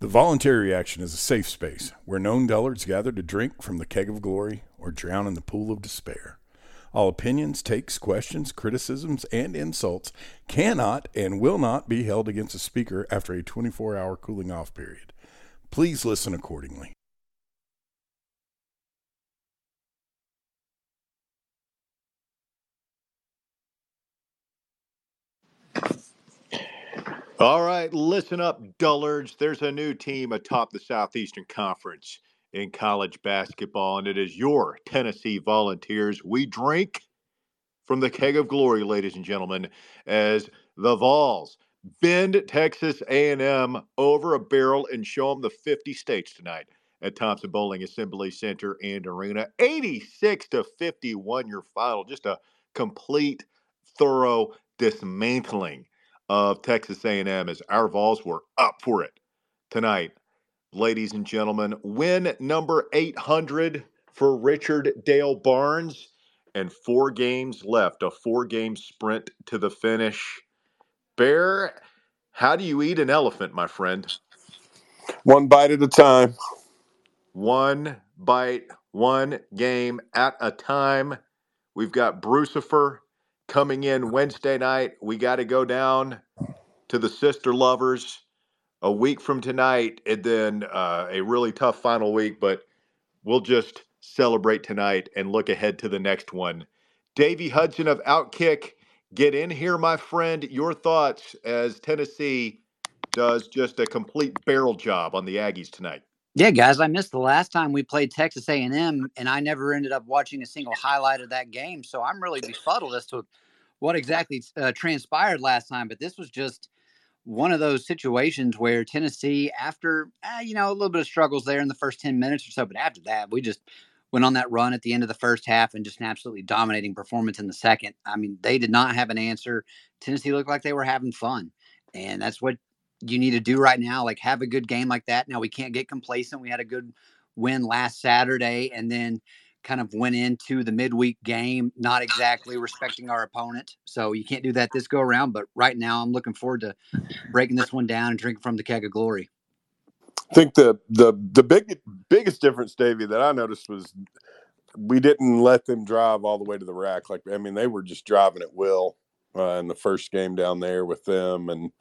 The voluntary reaction is a safe space where known dullards gather to drink from the keg of glory or drown in the pool of despair. All opinions, takes, questions, criticisms, and insults cannot and will not be held against a speaker after a 24 hour cooling off period. Please listen accordingly. All right, listen up, dullards. There's a new team atop the Southeastern Conference in college basketball, and it is your Tennessee Volunteers. We drink from the keg of glory, ladies and gentlemen, as the Vols bend Texas A&M over a barrel and show them the 50 states tonight at Thompson-Boling Assembly Center and Arena. 86 to 51, your final. Just a complete, thorough dismantling of Texas A&M as our Vols were up for it tonight. Ladies and gentlemen, win number 800 for Richard Dale Barnes and four games left, a four-game sprint to the finish. Bear, how do you eat an elephant, my friend? One bite at a time. One bite, one game at a time. We've got Brucifer coming in Wednesday night. We got to go down to the Sister Lovers a week from tonight, and then uh, a really tough final week. But we'll just celebrate tonight and look ahead to the next one. Davey Hudson of Outkick, get in here, my friend. Your thoughts as Tennessee does just a complete barrel job on the Aggies tonight. Yeah, guys, I missed the last time we played Texas A&M, and I never ended up watching a single highlight of that game. So I'm really befuddled as to what exactly uh, transpired last time. But this was just one of those situations where Tennessee, after uh, you know a little bit of struggles there in the first ten minutes or so, but after that, we just went on that run at the end of the first half and just an absolutely dominating performance in the second. I mean, they did not have an answer. Tennessee looked like they were having fun, and that's what you need to do right now. Like have a good game like that. Now we can't get complacent. We had a good win last Saturday, and then kind of went into the midweek game not exactly respecting our opponent. So you can't do that this go around. But right now, I'm looking forward to breaking this one down and drinking from the keg of glory. I think the the the big biggest difference, Davey, that I noticed was we didn't let them drive all the way to the rack. Like I mean, they were just driving at will uh, in the first game down there with them, and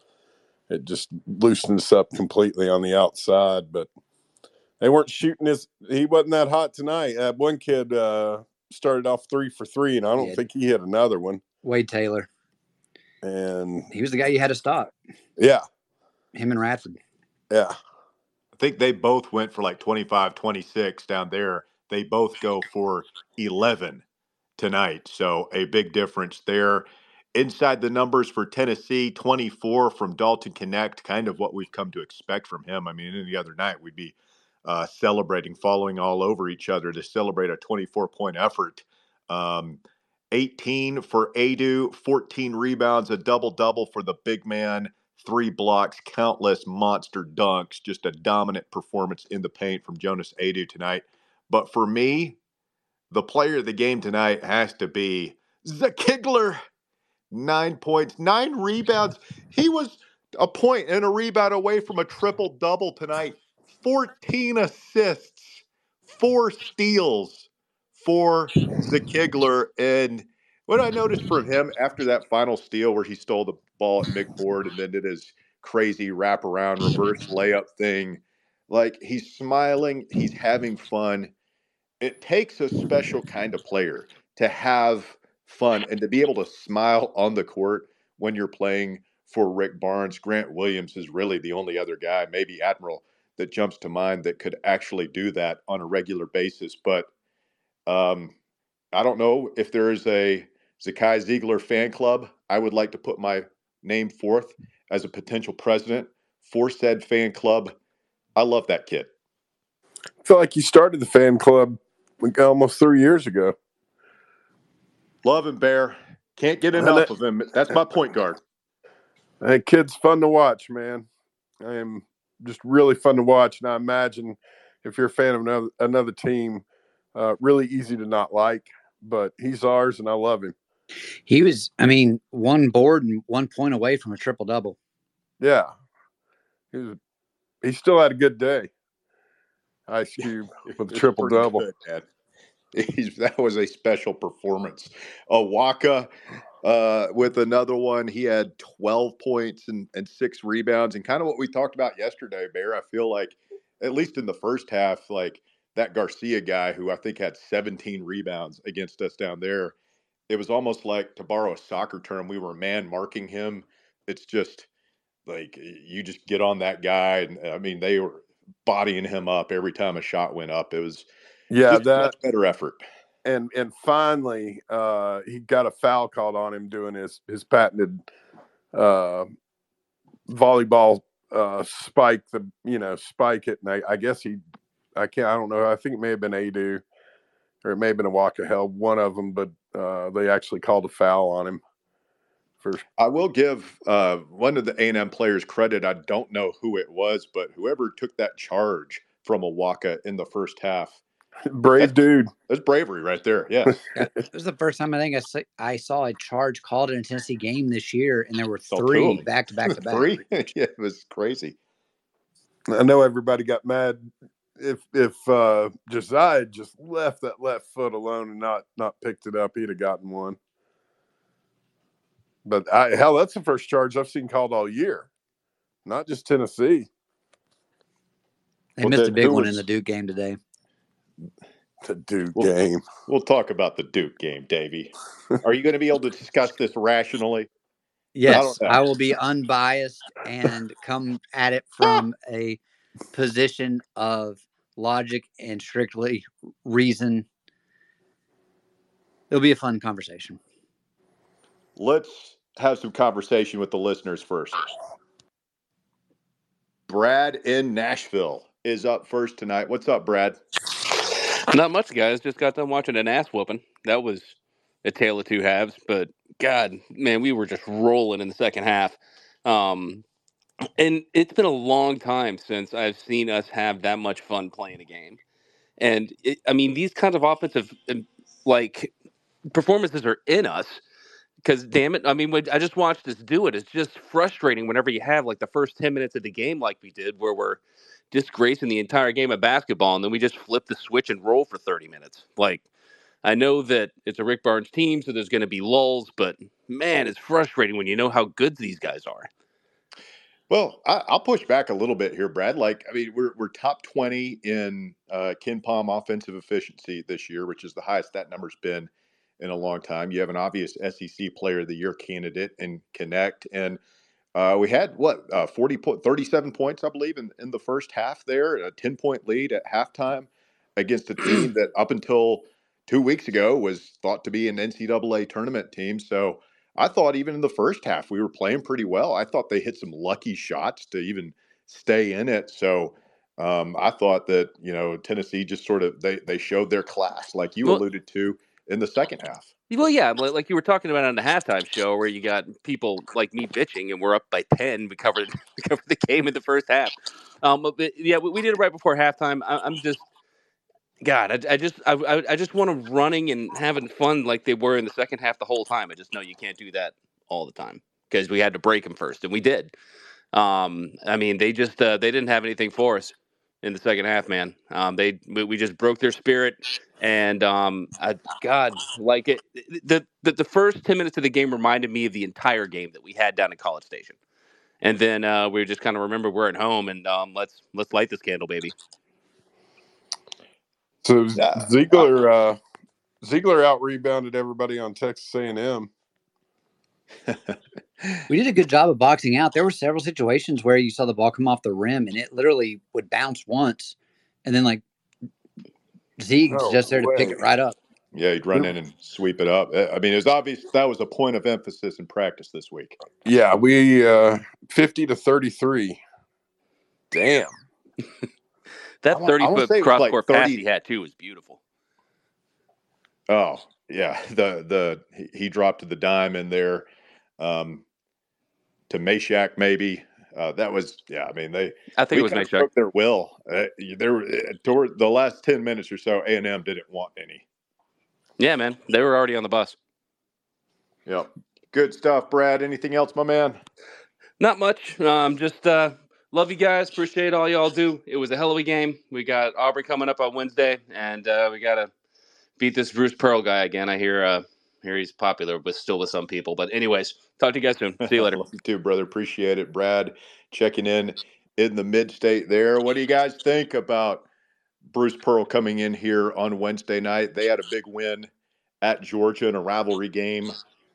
it just loosens up completely on the outside. But they weren't shooting his. He wasn't that hot tonight. Uh, one kid uh, started off three for three, and I don't think he hit another one. Wade Taylor, and he was the guy you had to stop. Yeah, him and Radford. Yeah, I think they both went for like 25, 26 down there. They both go for 11 tonight. So a big difference there. Inside the numbers for Tennessee, 24 from Dalton Knecht, kind of what we've come to expect from him. I mean, any other night we'd be uh, celebrating, following all over each other to celebrate a 24 point effort. Um, 18 for Aidoo, 14 rebounds, a double double for the big man, three blocks, countless monster dunks. Just a dominant performance in the paint from Jonas Aidoo tonight. But for me, the player of the game tonight has to be Zakai Zeigler. Nine points, nine rebounds. He was a point and a rebound away from a triple double tonight. 14 assists, four steals for Zakai Zeigler. And what I noticed from him after that final steal where he stole the ball at midcourt and then did his crazy wraparound reverse layup thing, like he's smiling, he's having fun. It takes a special kind of player to have fun and to be able to smile on the court when you're playing for Rick Barnes. Grant Williams is really the only other guy, maybe Admiral that jumps to mind that could actually do that on a regular basis. But um, I don't know if there is a Zakai Zeigler fan club. I would like to put my name forth as a potential president for said fan club. I love that kid. I feel like you started the fan club like almost three years ago. Love him, Bear. Can't get enough of him. That's my point guard. That kid's fun to watch, man. I am just really fun to watch. And I imagine if you're a fan of another, another team, uh, really easy to not like, but he's ours and I love him. He was, I mean, one board and one point away from a triple double. Yeah. He was, he still had a good day. Ice Cube with a triple double. good, man. He's, that was a special performance. Awaka uh, with another one. He had 12 points and, and six rebounds, and kind of what we talked about yesterday, Bear. I feel like, at least in the first half, like that Garcia guy who I think had 17 rebounds against us down there. It was almost like, to borrow a soccer term, we were man marking him. It's just like you just get on that guy, and I mean, they were bodying him up every time a shot went up. It was Yeah, just that better effort. and and finally uh he got a foul called on him doing his his patented uh volleyball uh spike the you know spike it and I, I guess he I can't I don't know I think it may have been Aidoo or it may have been a walk of hell one of them but uh they actually called a foul on him for I will give uh, one of the A and M players credit. I don't know who it was, but whoever took that charge from Awaka in the first half, brave dude that's bravery right there. Yeah, It was the first time I think I, I saw a charge called in a Tennessee game this year, and there were Saw two three back to back to back. three. yeah, it was crazy. I know everybody got mad if if uh Josiah had just left that left foot alone and not not picked it up, he'd have gotten one. But I, hell, that's the first charge I've seen called all year, not just Tennessee. They Well, missed a big who one in the Duke game today. The Duke Well- game. We'll talk about the Duke game, Davey. Are you going to be able to discuss this rationally? Yes, know. I will be unbiased and come at it from a position of logic and strictly reason. It'll be a fun conversation. Let's have some conversation with the listeners first. Brad in Nashville is up first tonight. What's up, Brad? Not much, guys. Just got done watching an ass whooping. That was a tale of two halves. But God, man, we were just rolling in the second half. Um, and it's been a long time since I've seen us have that much fun playing a game. And it, I mean, these kinds of offensive like performances are in us. Because damn it, I mean, I just watched us do it. It's just frustrating whenever you have like the first ten minutes of the game, like we did, where we're disgracing the entire game of basketball, and then we just flip the switch and roll for 30 minutes. Like, I know that it's a Rick Barnes team, so there's going to be lulls, but man, it's frustrating when you know how good these guys are. Well, I, I'll push back a little bit here, Brad. Like, I mean, we're we're top twenty in uh, KenPom offensive efficiency this year, which is the highest that number's been in a long time. You have an obvious SEC Player of the Year candidate in Knecht, and uh, we had what uh, 40 po- 37 points, I believe, in, in the first half. There, a ten point lead at halftime against a team that up until two weeks ago was thought to be an NCAA tournament team. So. I thought even in the first half we were playing pretty well. I thought they hit some lucky shots to even stay in it. So um, I thought that you know Tennessee just sort of they they showed their class, like you Well- alluded to in the second half. Well, yeah, like you were talking about on the halftime show, where you got people like me bitching, and we're up by ten. We covered we covered the game in the first half. Um, but yeah, we, did it right before halftime. I, I'm just, God, I, I just, I, I I just want them running and having fun like they were in the second half the whole time. I just know you can't do that all the time because we had to break them first, and we did. Um, I mean, they just uh, they didn't have anything for us in the second half, man. Um, they we, we just broke their spirit, and um, I, God, like it. The, the the first ten minutes of the game reminded me of the entire game that we had down in College Station, and then uh, we just kind of remember we're at home, and um, let's let's light this candle, baby. So Zeigler uh, Zeigler out rebounded everybody on Texas A and M. We did a good job of boxing out. There were several situations where you saw the ball come off the rim and it literally would bounce once, and then like Zeke's No just there to pick it right up. Yeah, he'd run in and sweep it up. I mean, it was obvious that was a point of emphasis in practice this week. Yeah, we uh, fifty to thirty three. Damn. That I wa- thirty I wanna foot say it cross like court pass he had too was beautiful. Oh yeah, the the he, he dropped to the dime in there um, to Mashack maybe. Uh, that was yeah. I mean they I think we it was kinda nice. Chuck. broke their will. Uh, there were- uh, toward the last ten minutes or so, A and M didn't want any. Yeah, man, they were already on the bus. Yep. Good stuff, Brad. Anything else, my man? Not much. Um, just uh, love you guys. Appreciate all y'all do. It was a hell of a game. We got Auburn coming up on Wednesday, and uh, we got to beat this Bruce Pearl guy again. I hear uh, hear he's popular, but still with some people. But anyways, talk to you guys soon. See you later. you too, brother. Appreciate it. Brad checking in in the mid state there. What do you guys think about Bruce Pearl coming in here on Wednesday night? They had a big win at Georgia in a rivalry game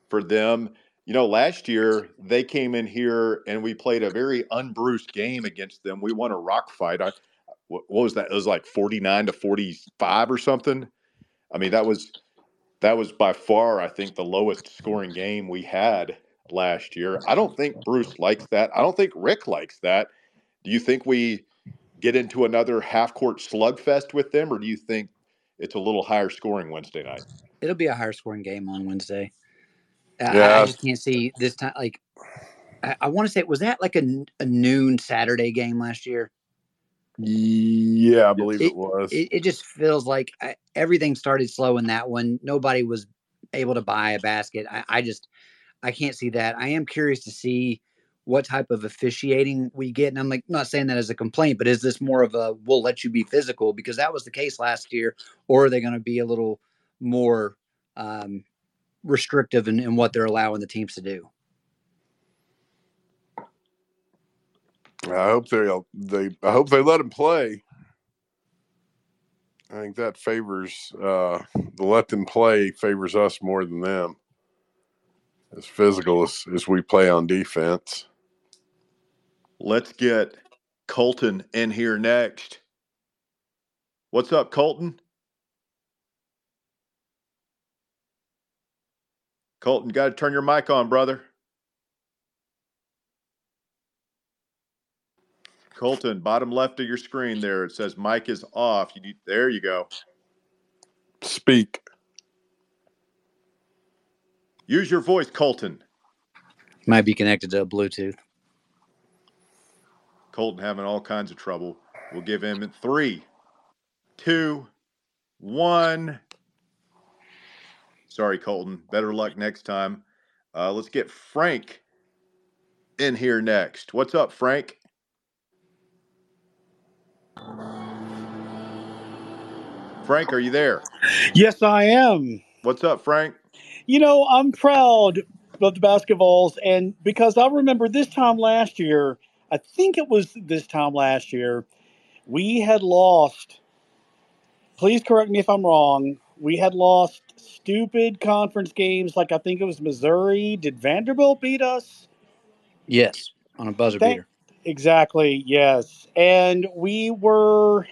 for them. You know, last year they came in here and we played a very unbruce game against them. We won a rock fight. I, what was that? It was like 49 to 45 or something. I mean, that was that was by far, I think, the lowest scoring game we had last year. I don't think Bruce likes that. I don't think Rick likes that. Do you think we get into another half court slugfest with them, or do you think it's a little higher scoring Wednesday night? It'll be a higher scoring game on Wednesday. I, Yeah. I just can't see this time. Like, I, I want to say, was that like a, a noon Saturday game last year? Yeah, I believe it, was. It, it just feels like I, everything started slow in that one. Nobody was able to buy a basket. I, I just, I can't see that. I am curious to see what type of officiating we get. And I'm like, not saying that as a complaint, but is this more of a we'll let you be physical because that was the case last year, or are they going to be a little more um, restrictive in, in what they're allowing the teams to do? I hope they they I hope they let him play. I think that favors uh, the let them play favors us more than them. As physical as, as we play on defense. Let's get Colton in here next. What's up, Colton? Colton, got to turn your mic on, brother. Colton, bottom left of your screen there, it says mic is off. You need, there you go. Speak. Use your voice, Colton. Might be connected to a Bluetooth. Colton having all kinds of trouble. We'll give him three, two, one. Sorry, Colton. Better luck next time. Uh, let's get Frank in here next. What's up, Frank? Frank, are you there? Yes, I am. What's up, Frank? You know, I'm proud of the basketballs, and because I remember this time last year, I think it was this time last year, we had lost. Please correct me if I'm wrong. We had lost stupid conference games, like I think it was Missouri. Did Vanderbilt beat us? Yes, on a buzzer Thank- beater. Exactly, yes. And we were.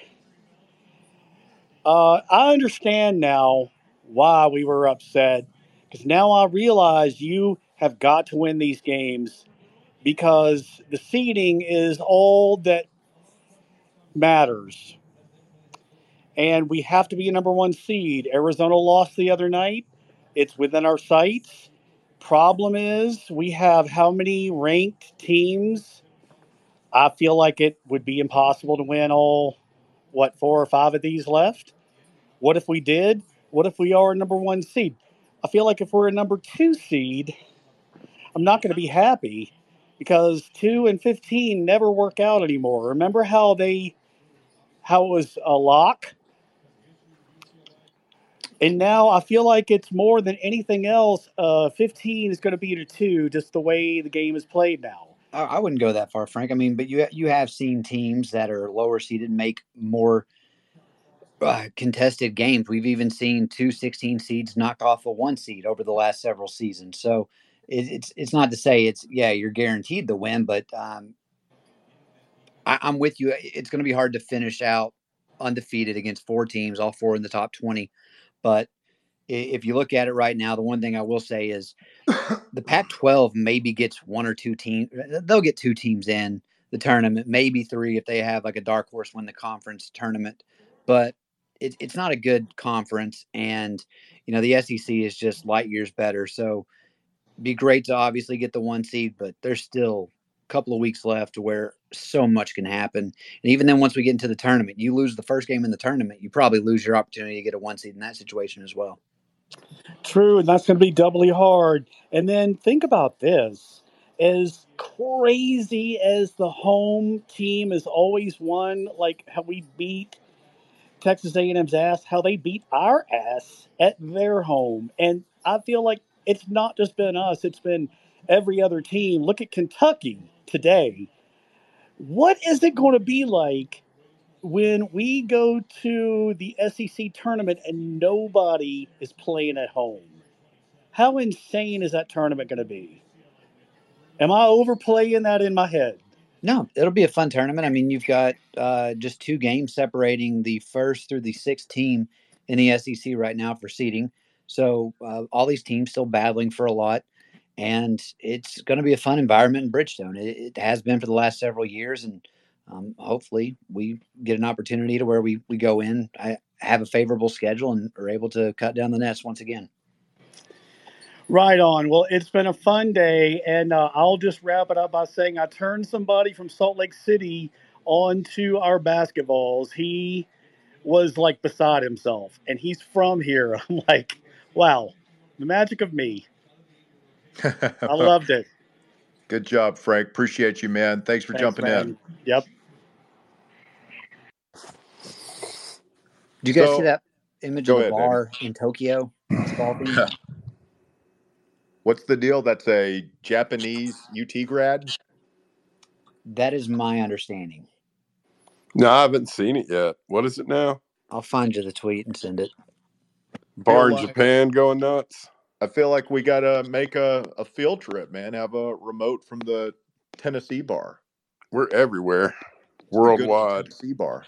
Uh, I understand now why we were upset because now I realize you have got to win these games because the seeding is all that matters. And we have to be a number one seed. Arizona lost the other night, it's within our sights. Problem is, we have how many ranked teams? I feel like it would be impossible to win all, what, four or five of these left? What if we did? What if we are a number one seed? I feel like if we're a number two seed, I'm not going to be happy because two and 15 never work out anymore. Remember how they, how it was a lock? And now I feel like it's more than anything else. Uh, 15 is going to be a two, just the way the game is played now. I, wouldn't go that far, Frank. I mean, but you you have seen teams that are lower seeded make more uh, contested games. We've even seen two 16 seeds knock off a one seed over the last several seasons. So it, it's it's not to say it's yeah you're guaranteed the win, but um, I, I'm with you. It's going to be hard to finish out undefeated against four teams, all four in the top 20. But if you look at it right now, the one thing I will say is the Pac-12 maybe gets one or two teams. Uh, they'll get two teams in the tournament, maybe three if they have like a dark horse win the conference tournament. But it, it's not a good conference, and you know the SEC is just light years better. So be great to obviously get the one seed, but there's still a couple of weeks left to where so much can happen. And even then, once we get into the tournament, you lose the first game in the tournament, you probably lose your opportunity to get a one seed in that situation as well. True, and that's going to be doubly hard. And then think about this. as crazy as the home team has always won, like how we beat Texas A&M's ass, how they beat our ass at their home, and I feel like it's not just been us; it's been every other team. Look at Kentucky today. What is it going to be like when we go to the SEC tournament and nobody is playing at home? How insane is that tournament going to be? Am I overplaying that in my head? No, it'll be a fun tournament. I mean, you've got uh, just two games separating the first through the sixth team in the SEC right now for seeding. So uh, all these teams still battling for a lot, and it's going to be a fun environment in Bridgestone. It, it, has been for the last several years, and um, hopefully we get an opportunity to where we we go in. I have a favorable schedule and are able to cut down the nets once again. Right on. Well, it's been a fun day, and uh, I'll just wrap it up by saying I turned somebody from Salt Lake City onto our basketballs. He was like beside himself, and he's from here. I'm like, wow, the magic of me. I loved it. Good job, Frank. Appreciate you, man. Thanks for Thanks, jumping man. in. Yep. Do you guys So- see that image of the ahead, baby. bar in Tokyo? What's the deal? That's a Japanese UT grad. that is my understanding. No, I haven't seen it yet. What is it now? I'll find you the tweet and send it. Bar in like- Japan going nuts. I feel like we got to make a, a field trip, man. Have a remote from the Tennessee bar. We're everywhere, It's a good old worldwide. Tennessee bar.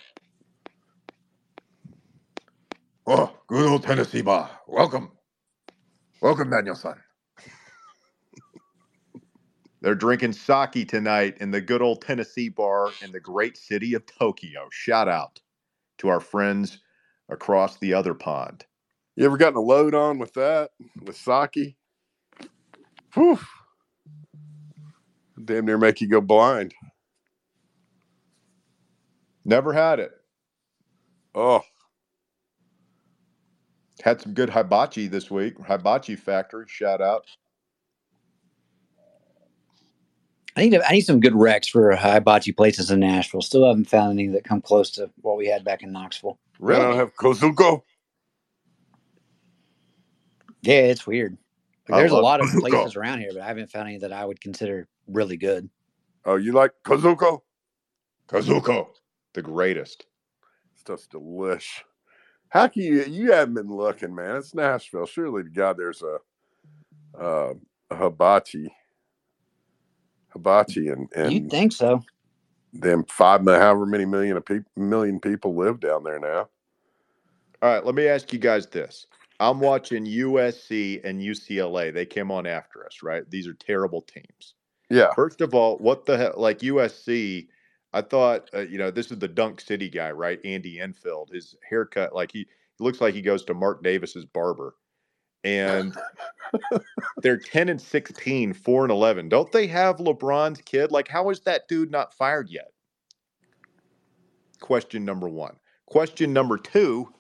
Oh, good old Tennessee bar. Welcome. Welcome, Daniel-san. They're drinking sake tonight in the good old Tennessee bar in the great city of Tokyo. Shout out to our friends across the other pond. You ever gotten a load on with that with sake? Whew. Damn near make you go blind. Never had it. Oh, Had some good hibachi this week. Hibachi Factory, shout out. I need to, I need some good recs for hibachi places in Nashville. Still haven't found any that come close to what we had back in Knoxville. I don't have Kozuko. Yeah, it's weird. Like, there's a lot of Kozuko. places around here, but I haven't found any that I would consider really good. Oh, you like Kozuko? Kazuko, the greatest. Stuff's delish. How can you? You haven't been looking, man. It's Nashville. Surely to God, there's a, uh, a hibachi, hibachi, and and You'd think so. them five, mi- however many million of people, million people live down there now. All right, let me ask you guys this. I'm watching USC and UCLA. They came on after us, right? These are terrible teams. Yeah, First of all, what the hell? Like USC, I thought, uh, you know, this is the Dunk City guy, right? Andy Enfield. His haircut, like he, he looks like he goes to Mark Davis's barber. And they're 10 and 16, 4 and 11. Don't they have LeBron's kid? Like, how is that dude not fired yet? Question number one. Question number two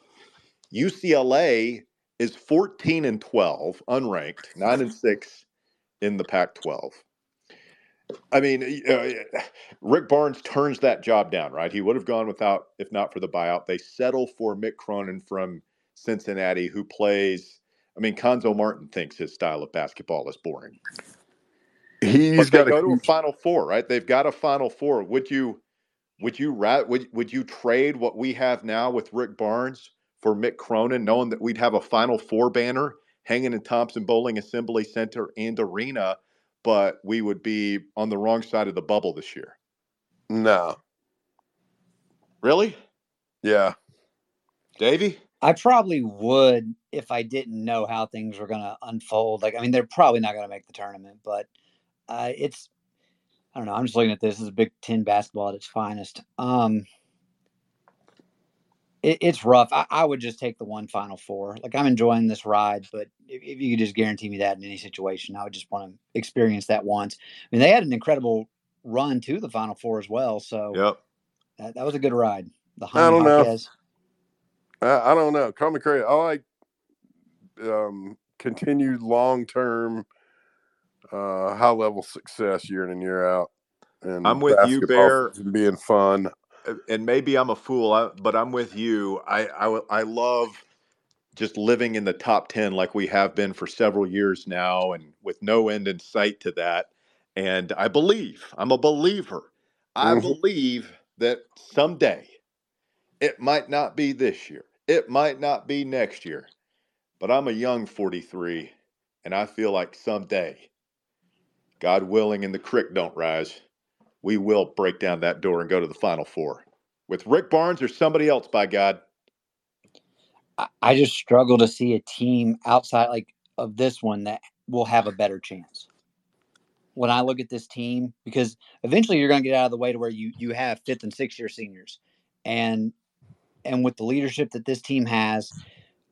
UCLA is 14 and 12, unranked, 9 and 6 in the Pac 12. I mean, uh, Rick Barnes turns that job down, right? He would have gone without, if not for the buyout. They settle for Mick Cronin from Cincinnati, who plays. I mean, Cuonzo Martin thinks his style of basketball is boring. he's got go a to a Final Four, right? They've got a Final Four. Would you, would you, would, would you trade what we have now with Rick Barnes for Mick Cronin, knowing that we'd have a Final Four banner hanging in Thompson-Boling Assembly Center and Arena, but we would be on the wrong side of the bubble this year? no. Really, Yeah, Davey? I probably would if I didn't know how things were going to unfold. Like, I mean, they're probably not going to make the tournament, but uh, it's, I don't know. I'm just looking at this. This is Big Ten basketball at its finest. Um, it, it's rough. I, I would just take the one Final Four. Like, I'm enjoying this ride, but if, if you could just guarantee me that in any situation, I would just want to experience that once. I mean, they had an incredible run to the Final Four as well. So Yep. that, that was a good ride. The I don't Jaime know. Jaquez. I, I don't know. Call me crazy. I like um, continued long term uh, high level success year in and year out. And I'm with you, Bear. being fun. Uh, and maybe I'm a fool, but I'm with you. I, I I love just living in the top 10 like we have been for several years now and with no end in sight to that. And I believe, I'm a believer. I Mhm. believe that someday it might not be this year. It might not be next year. But I'm a young 43 and I feel like someday God willing and the creek don't rise, we will break down that door and go to the final four with Rick Barnes or somebody else by God. I, just struggle to see a team outside like of this one that will have a better chance. When I look at this team, because eventually you're going to get out of the way to where you you have fifth and sixth year seniors, and and with the leadership that this team has,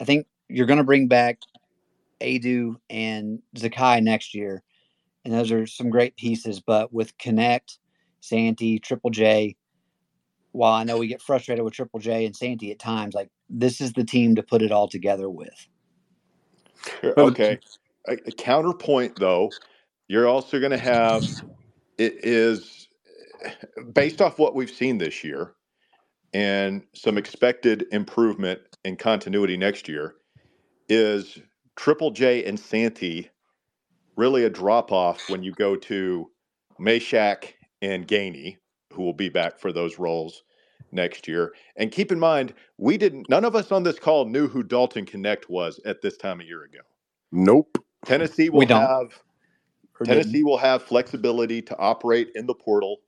I think you're going to bring back Aidoo and Zakai next year, and those are some great pieces. But with Knecht, Santee, Triple J, while I know we get frustrated with Triple J and Santee at times, like this is the team to put it all together with. Okay. A, a counterpoint, though, you're also going to have it is based off what we've seen this year and some expected improvement and continuity next year. Is Triple J and Santee really a drop off when you go to Mashack and Gainey, who will be back for those roles next year? And keep in mind, we didn't, none of us on this call knew who Dalton Knecht was at this time a year ago. Nope. Tennessee will We don't. have Or didn't. Tennessee will have flexibility to operate in the portal.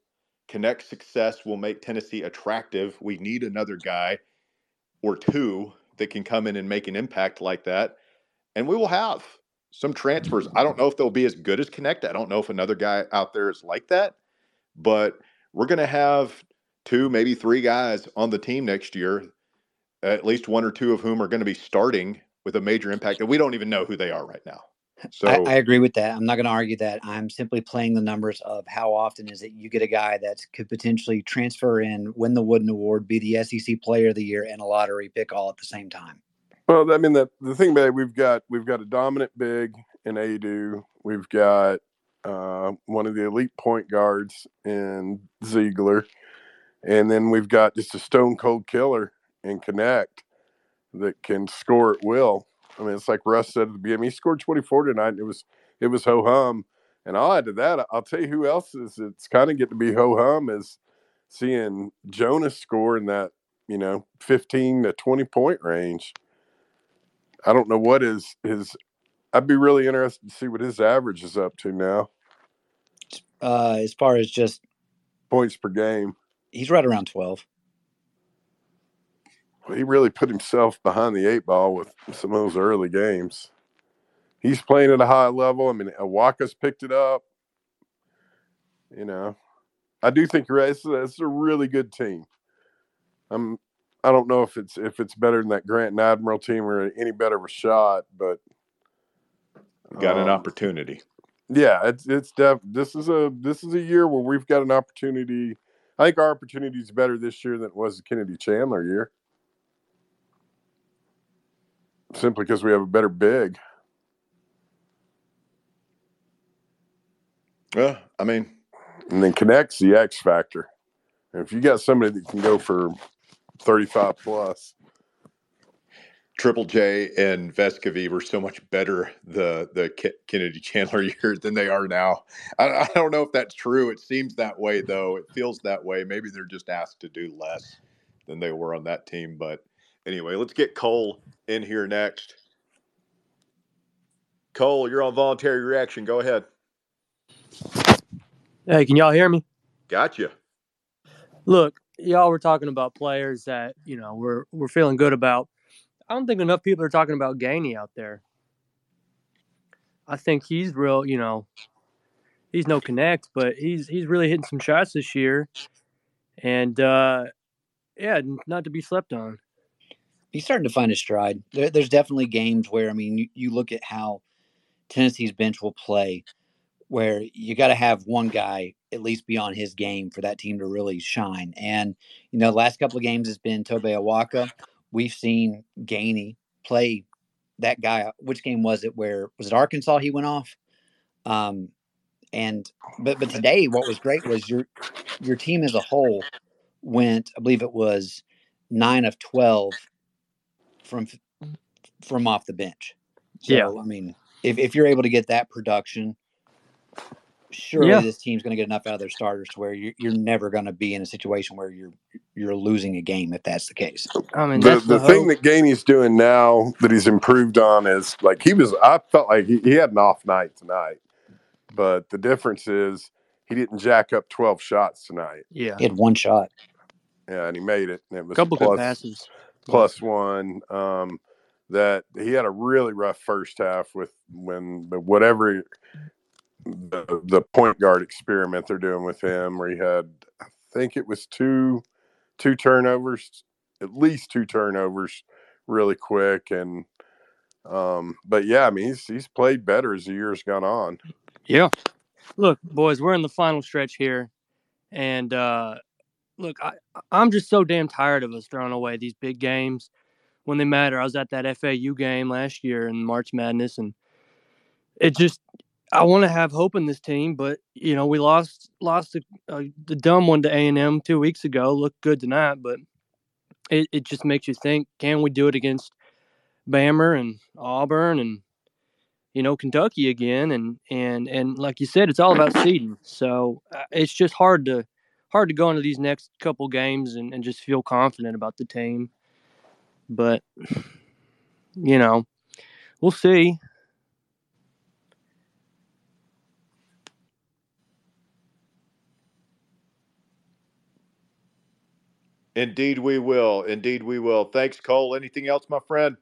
Knecht success will make Tennessee attractive. We need another guy or two that can come in and make an impact like that. And we will have some transfers. I don't know if they'll be as good as Knecht. I don't know if another guy out there is like that, but we're going to have two, maybe three guys on the team next year, at least one or two of whom are going to be starting with a major impact. And we don't even know who they are right now. So I, I agree with that. I'm not going to argue that. I'm simply playing the numbers of how often is it you get a guy that could potentially transfer in, win the Wooden Award, be the SEC Player of the Year, and a lottery pick all at the same time. Well, I mean, the the thing about it, we've got we've got a dominant big in Aidoo. We've got uh, one of the elite point guards in Zeigler, and then we've got just a stone cold killer in Knecht that can score at will. I mean, it's like Russ said at the beginning. He scored 24 tonight. It was it was ho hum. And I'll add to that. I'll tell you who else is. It's kind of get to be ho hum is seeing Jonas score in that you know 15 to 20 point range. I don't know what his his. I'd be really interested to see what his average is up to now. Uh, as far as just, Points per game. he's right around 12. Well, he really put himself behind the eight ball with some of those early games. He's playing at a high level. I mean, Awaka's picked it up. You know, I do think you're right. It's, a- it's a really good team. I'm. I don't know if it's if it's better than that Grant and Admiral team or any better of a shot, but got an um, opportunity. Yeah, it's it's def. This is a this is a year where we've got an opportunity. I think our opportunity is better this year than it was the Kennedy Chandler year, simply because we have a better big. Yeah, I mean, And then Knecht's the X factor. And if you got somebody that can go for thirty five plus, Triple J and Vescovi were so much better the the Ke- Kennedy Chandler years than they are now. I, I don't know if that's true. It seems that way though. It feels that way. Maybe they're just asked to do less than they were on that team. But anyway, let's get Cole in here next. Cole, you're on voluntary reaction. Go ahead. Hey, can y'all hear me? Gotcha. Look, y'all were talking about players that you know we're we're feeling good about. I don't think enough people are talking about Gainey out there. I think he's real. You know, he's no Knecht, but he's he's really hitting some shots this year, and uh, yeah, not to be slept on. He's starting to find his stride. There, there's definitely games where, I mean, you, you look at how Tennessee's bench will play, where you got to have one guy at least be on his game for that team to really shine. And, you know, last couple of games has been Tobe Awaka. We've seen Gainey play that guy. Which game was it where was it Arkansas he went off? Um, And but but today, what was great was your your team as a whole went. I believe it was nine of twelve from from off the bench. So Yeah. I mean, if if you're able to get that production, surely Yeah. this team's going to get enough out of their starters to where you're you're never going to be in a situation where you're you're losing a game if that's the case. I mean, the the the, thing that Gainey's doing now that he's improved on is like he was. I felt like he, he had an off night tonight, but the difference is he didn't jack up twelve shots tonight. yeah, He had one shot. Yeah, and he made it. And it was a couple good plus- passes. plus one. Um, that he had a really rough first half with when but whatever the, the point guard experiment they're doing with him, where he had I think it was two two turnovers, at least two turnovers, really quick and. Um, but yeah, I mean he's he's played better as the years gone on. Yeah. Look, boys, we're in the final stretch here, and uh, look, I I'm just so damn tired of us throwing away these big games when they matter. I was at that FAU game last year in March Madness, and it just I want to have hope in this team, but you know we lost lost the, uh, the dumb one to A and M two weeks ago. Looked good tonight, but it, it just makes you think: Can we do it against Bammer and Auburn and you know Kentucky again? And and and like you said, it's all about seeding. So uh, it's just hard to hard to go into these next couple games and, and just feel confident about the team. But you know, we'll see. Indeed, we will. Indeed, we will. Thanks, Cole. Anything else, my friend?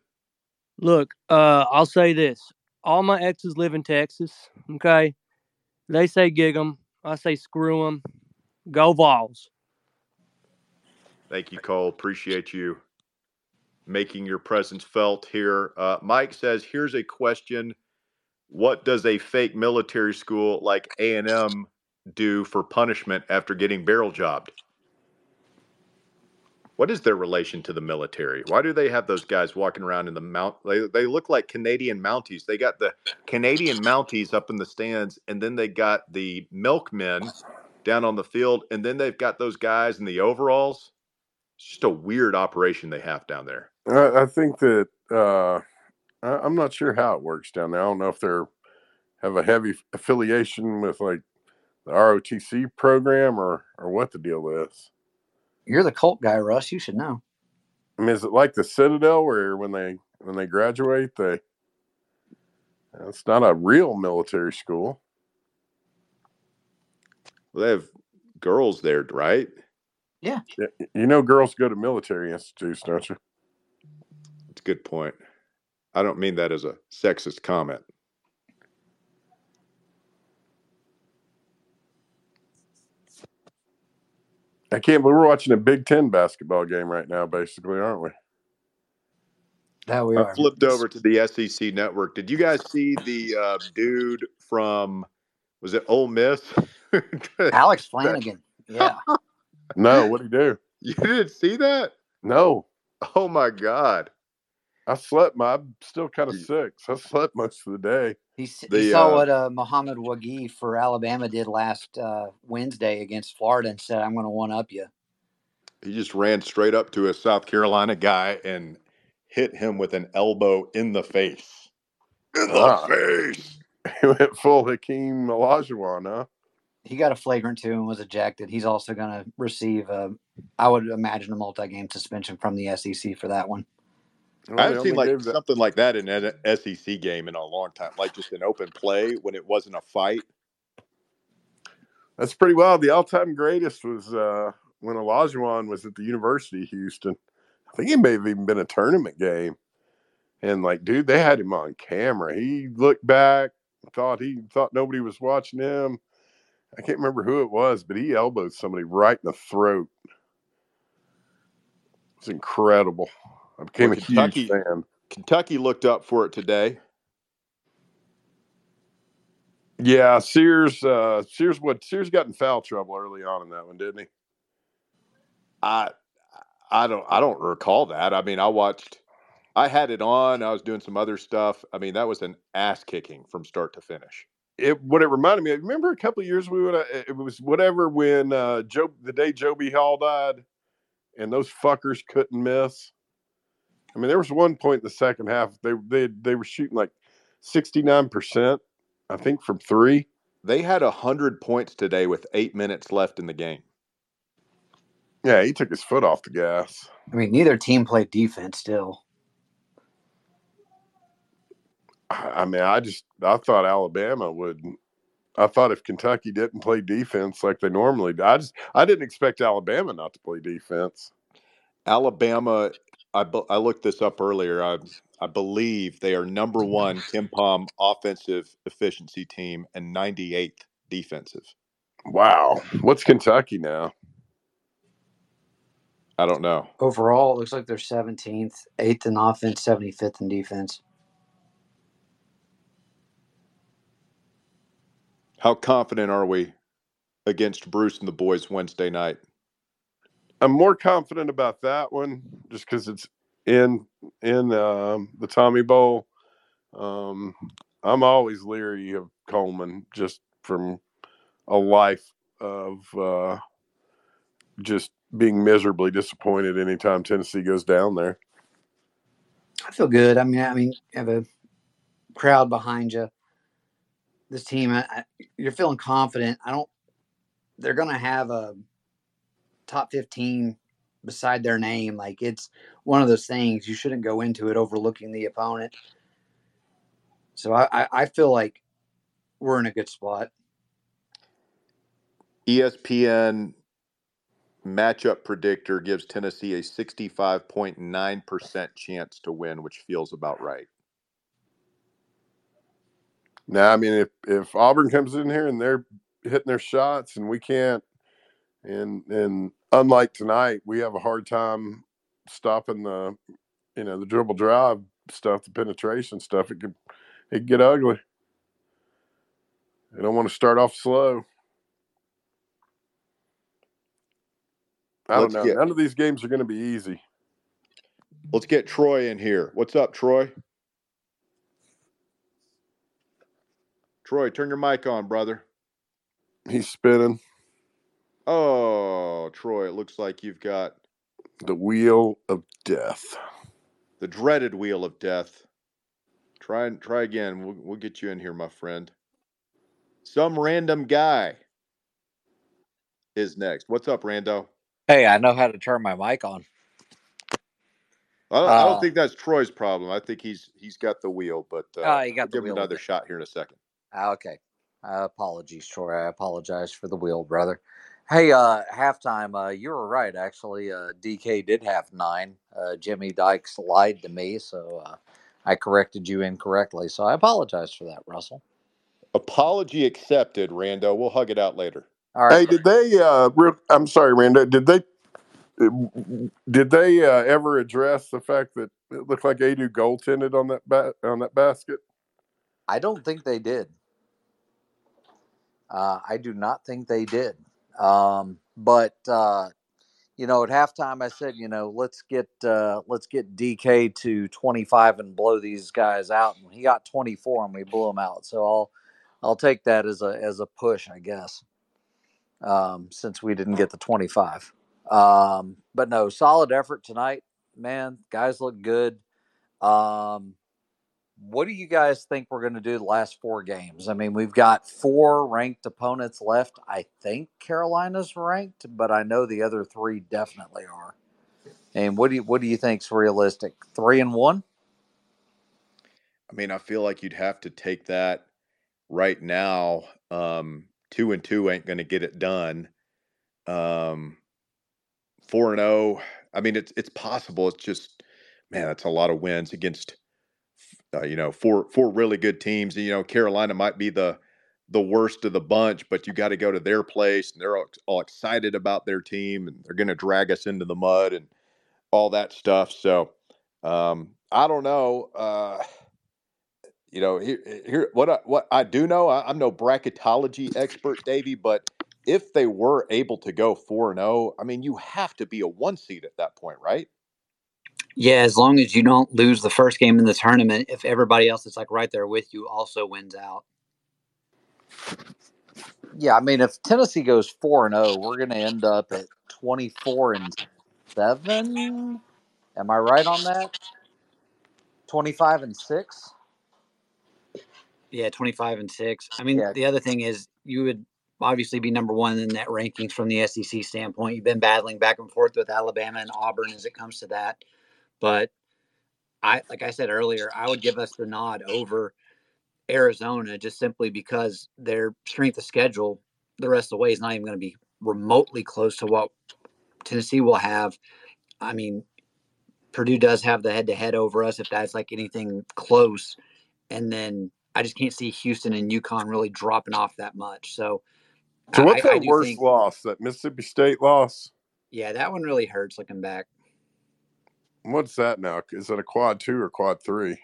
Look, uh, I'll say this: all my exes live in Texas. Okay, they say gig 'em. I say screw 'em. Go Vols. Thank you, Cole. Appreciate you making your presence felt here. Uh, Mike says, "Here's a question: What does a fake military school like A and M do for punishment after getting barrel jobbed? What is their relation to the military? Why do they have those guys walking around in the mount? They they look like Canadian Mounties. They got the Canadian Mounties up in the stands, and then they got the milkmen down on the field, and then they've got those guys in the overalls." It's just a weird operation they have down there. I, I think that uh, I, I'm not sure how it works down there. I don't know if they're have a heavy affiliation with like the ROTC program or or what the deal is. You're the cult guy, Russ. You should know. I mean, is it like the Citadel where when they when they graduate they it's not a real military school. Well, they have girls there, right? Yeah, You know, girls go to military institutes, don't you? It's a good point. I don't mean that as a sexist comment. I can't believe we're watching a Big Ten basketball game right now, basically, aren't we? That we are. I are. flipped over to the SEC network. Did you guys see the uh, dude from was it Ole Miss? Alex Flanagan. Yeah. No, what'd he do? you didn't see that? No, Oh my god! I slept. My I'm still kind of sick. So I slept most of the day. He, The, he saw uh, what uh, Muhammad Wague for Alabama did last uh, Wednesday against Florida and said, I'm going to one up you. He just ran straight up to a South Carolina guy and hit him with an elbow in the face. In the Ah. face. He went full Hakeem Olajuwon, huh? He got a flagrant two and was ejected. He's also going to receive, a, I would imagine, a multi game suspension from the SEC for that one. I haven't seen like something like that in an SEC game in a long time, like just an open play when it wasn't a fight. That's pretty wild. The all-time greatest was uh, when Olajuwon was at the University of Houston. I think it may have even been a tournament game. And like, dude, they had him on camera. He looked back, thought he thought nobody was watching him. I can't remember who it was, but he elbowed somebody right in the throat. It's incredible. I became Well, a Kentucky- huge fan. Kentucky looked up for it today. Yeah, Sears. Uh, Sears. What Sears got in foul trouble early on in that one, didn't he? I I don't I don't recall that. I mean, I watched I had it on. I was doing some other stuff. I mean, that was an ass kicking from start to finish. it what it reminded me. of, Remember a couple of years we would it was whatever when uh, Joe the day Joe B. Hall died, and those fuckers couldn't miss. I mean, there was one point in the second half they they they were shooting like sixty nine percent, I think, from three. They had 100 points today with eight minutes left in the game. Yeah, he took his foot off the gas. I mean, neither team played defense still. I I mean, I just I thought Alabama would. I thought if Kentucky didn't play defense like they normally do, I just I didn't expect Alabama not to play defense. Alabama, I, be- I looked this up earlier. I, I believe they are number one KenPom offensive efficiency team and 98th defensive. Wow, what's Kentucky now? I don't know. Overall, it looks like they're 17th, 8th in offense, 75th in defense. How confident are we against Bruce and the boys Wednesday night? I'm more confident about that one just because it's in in um, the Tommy Bowl. Um, I'm always leery of Coleman just from a life of uh, just being miserably disappointed anytime Tennessee goes down there. I feel good. I mean, I mean, you have a crowd behind you. This team, I, you're feeling confident. I don't. They're going to have a top 15 beside their name. Like it's one of those things you shouldn't go into it overlooking the opponent. So I, I, I feel like we're in a good spot. ESPN matchup predictor gives Tennessee a 65.9% chance to win, which feels about right. Now, I mean, if if Auburn comes in here and they're hitting their shots and we can't, and and unlike tonight, we have a hard time stopping the, you know, the dribble drive stuff, the penetration stuff. It could it could get ugly. I don't want to start off slow. I don't Let's know. get- None of these games are going to be easy. Let's get Troy in here. What's up, Troy? Troy, turn your mic on, brother. He's spinning Oh, Troy, it looks like you've got the wheel of death. the dreaded wheel of death. Try and try again. We'll, we'll get you in here, my friend. Some random guy is next. What's up, Rando? Hey, I know how to turn my mic on. I don't, I don't Uh, think that's Troy's problem. I think he's he's got the wheel, but uh, Oh, you got we'll the give him another shot here in a second. Ah, Okay. Uh, apologies, Troy. I apologize for the wheel, brother. Hey, uh, halftime, uh, you were right, actually. Uh, DK did have nine. Uh, Jimmy Dykes lied to me, so uh, I corrected you incorrectly. So I apologize for that, Russell. Apology accepted, Rando. We'll hug it out later. All right. Hey, did they? Uh, real, I'm sorry, Randa. Did they? Did they uh, ever address the fact that it looked like Aidoo goaltended on that ba- on that basket? I don't think they did. Uh, I do not think they did. Um, but uh, you know, at halftime, I said, you know, let's get uh, let's get DK to 25 and blow these guys out. And he got 24, and we blew him out. So I'll I'll take that as a as a push, I guess. Um, since we didn't get the 25. Um, but no, solid effort tonight, man. Guys look good. Um, what do you guys think we're going to do the last four games? I mean, we've got four ranked opponents left. I think Carolina's ranked, but I know the other three definitely are. And what do you what do you think's realistic? Three and one? I mean, I feel like you'd have to take that right now. Um, two and two ain't going to get it done. Um, four and zero. I mean, it's it's possible. It's just, man, that's a lot of wins against, uh, you know, four four really good teams. You know, Carolina might be the the worst of the bunch, but you got to go to their place, and they're all, all excited about their team, and they're going to drag us into the mud and all that stuff. So, um, I don't know. Uh, you know, here, here what I, what I do know, I, I'm no bracketology expert, Davey, but if they were able to go four and zero, I mean, you have to be a one seed at that point, right? Yeah, as long as you don't lose the first game in the tournament, if everybody else that's like right there with you also wins out. Yeah, I mean, if Tennessee goes four and zero, we're going to end up at twenty four and seven. Am I right on that? Twenty five and six. Yeah, 25 and 6. I mean, Yeah. the other thing is you would obviously be number one in that rankings from the SEC standpoint. You've been battling back and forth with Alabama and Auburn as it comes to that. But I, like I said earlier, I would give us the nod over Arizona just simply because their strength of schedule the rest of the way is not even going to be remotely close to what Tennessee will have. I mean, Purdue does have the head to head over us if that's like anything close. And then I just can't see Houston and UConn really dropping off that much. So, So what's I- I that do worst think- loss? That Mississippi State loss? yeah, that one really hurts looking back. What's that now? Is it a quad two or quad three?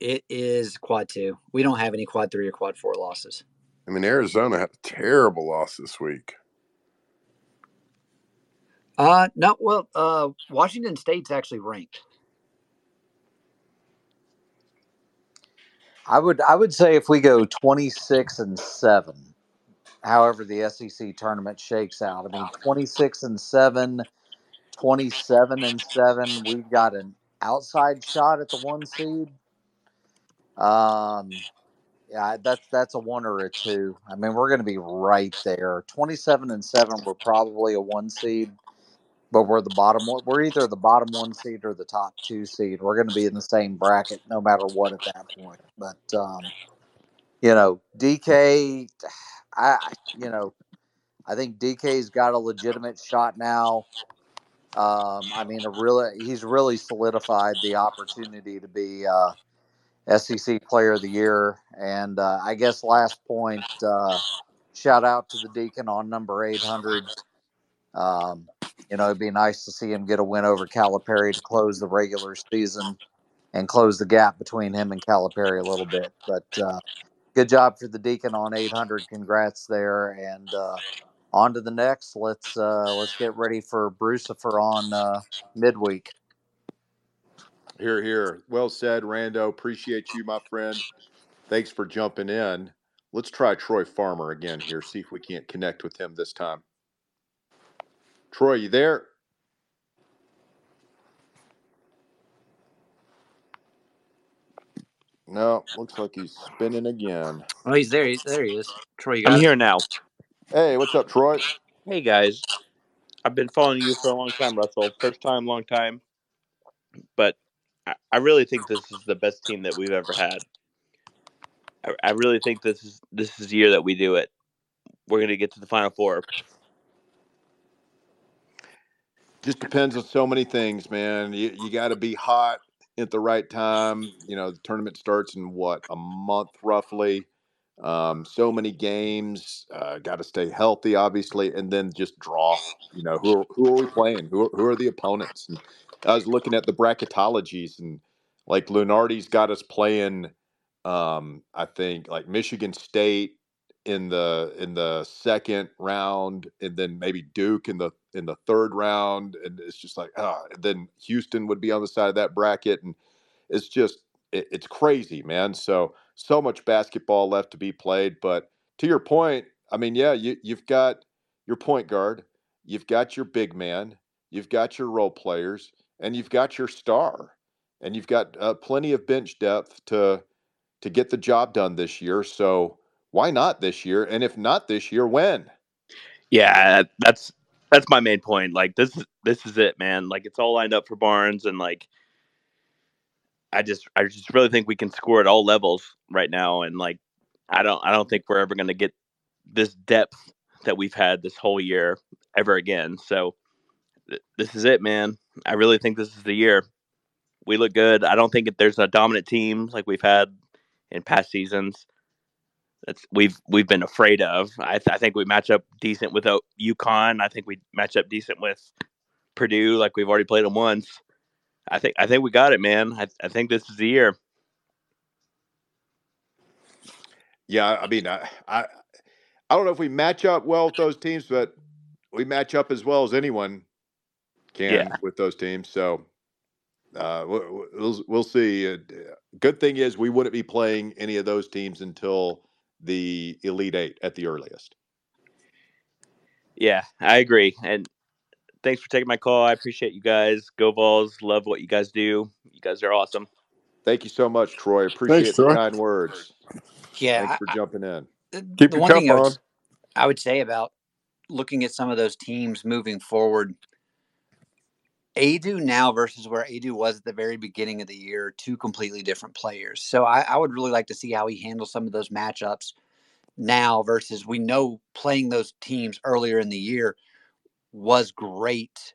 It is quad two. We don't have any quad three or quad four losses. I mean, Arizona had a terrible loss this week. Uh, no, well, uh, Washington State's actually ranked. I would I would say if we go 26 and 7, however the SEC tournament shakes out. I mean 26 and 7, 27 and 7, we've got an outside shot at the one seed. Um yeah, that's that's a one or a two. I mean, we're going to be right there. 27 and 7, we're probably a one seed, but we're the bottom one. We're either the bottom one seed or the top two seed. We're going to be in the same bracket no matter what at that point. But um, you know, DK, I I- you know, I think DK's got a legitimate shot now. Um, I mean, a really he's really solidified the opportunity to be uh, SEC Player of the Year. And uh, I guess last point, uh, shout out to the Deacon on number 800. Um, you know, it'd be nice to see him get a win over Calipari to close the regular season and close the gap between him and Calipari a little bit. But uh, good job for the Deacon on 800. Congrats there. And uh, on to the next. Let's uh, let's get ready for Brucifer on uh, midweek. Here, here. Well said, Rando. Appreciate you, my friend. Thanks for jumping in. Let's try Troy Farmer again here. See if we can't connect with him this time. Troy, you there? No, looks like he's spinning again. Oh, he's there. He's There he is. Troy, you got I'm it? here now. Hey, what's up, Troy? Hey guys, I've been following you for a long time, Russell. First time, long time. But I, I really think this is the best team that we've ever had. I, I really think this is this is the year that we do it. We're gonna get to the final four. Just depends on so many things, man. You, you got to be hot at the right time. You know, the tournament starts in what a month roughly. Um, so many games. Uh, got to stay healthy, obviously, and then just draw. You know, who are, who are we playing? Who are, who are the opponents? And I was looking at the bracketologies, and like Lunardi's got us playing. Um, I think like Michigan State in the in the second round, and then maybe Duke in the in the third round, and it's just like ah. then Houston would be on the side of that bracket, and it's just it, it's crazy, man. So so much basketball left to be played. But to your point, I mean, yeah, you you've got your point guard, you've got your big man, you've got your role players, and you've got your star, and you've got uh, plenty of bench depth to to get the job done this year. So why not this year? And if not this year, when? Yeah, that's that's my main point. Like this this is it, man. Like it's all lined up for Barnes, and like I just I just really think we can score at all levels right now, and like I don't I don't think we're ever going to get this depth that we've had this whole year ever again. So th- this is it, man. I really think this is the year. We look good. I don't think there's a dominant team like we've had in past seasons. That's we've we've been afraid of. I, th- I think we match up decent with uh, UConn. I think we match up decent with Purdue. Like we've already played them once. I think I think we got it, man. I, I think this is the year. Yeah, I mean, I, I I don't know if we match up well with those teams, but we match up as well as anyone can Yeah. with those teams. So uh, we'll, we'll see. Uh, Good thing is we wouldn't be playing any of those teams until the Elite Eight at the earliest. Yeah, I agree. And thanks for taking my call. I appreciate you guys. Go Vols. Love what you guys do. You guys are awesome. Thank you so much, Troy. Appreciate Thanks, the Troy. kind words. Yeah, Thanks I- for jumping in. the, Keep the your one cup thing I would, on. s- I would say about looking at some of those teams moving forward, Aidoo now versus where Aidoo was at the very beginning of the year, are two completely different players. So I, I would really like to see how he handles some of those matchups now versus we know playing those teams earlier in the year was great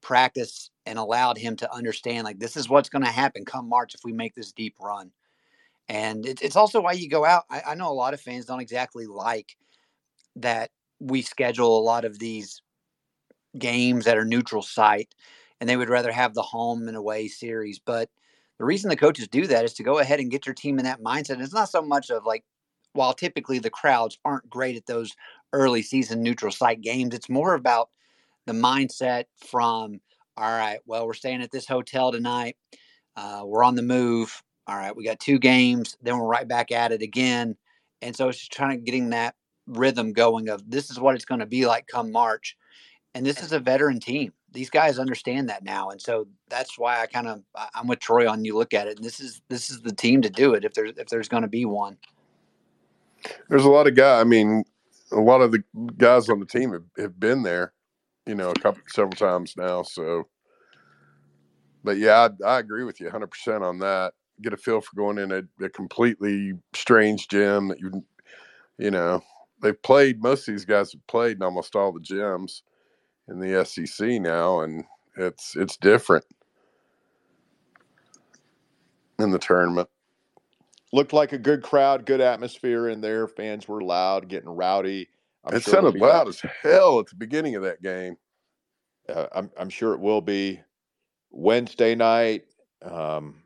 practice and allowed him to understand like this is what's going to happen come March if we make this deep run. And it's it's also why you go out. I, I know a lot of fans don't exactly like that we schedule a lot of these games that are neutral site and they would rather have the home and away series. But the reason the coaches do that is to go ahead and get your team in that mindset. And it's not so much of like, while typically the crowds aren't great at those early season neutral site games, it's more about the mindset from, all right, well, we're staying at this hotel tonight. Uh, we're on the move. All right, we got two games, then we're right back at it again. And so it's just trying to getting that rhythm going of this is what it's going to be like come March. And this is a veteran team. These guys understand that now. And so that's why I kind of I'm with Troy on you look at it. And this is this is the team to do it if there's if there's going to be one. There's a lot of guys. I mean, a lot of the guys on the team have, have been there, you know, a couple several times now. So, but yeah, I, I agree with you 100 percent on that. Get a feel for going in a, a completely strange gym that you, you know, they've played. Most of these guys have played in almost all the gyms in the SEC now, and it's it's different in the tournament. Looked like a good crowd, good atmosphere in there. Fans were loud, getting rowdy. I'm it sure sounded loud as hell at the beginning of that game. uh, I'm, I'm sure it will be Wednesday night. Um,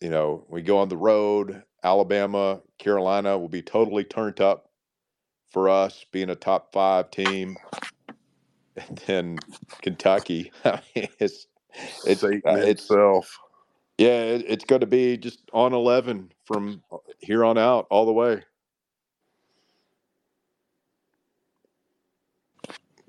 you know, we go on the road. Alabama, Carolina will be totally turned up for us being a top five team. And then Kentucky. I mean, it's it's uh, it's itself. Yeah, it, it's going to be just on eleven from here on out all the way.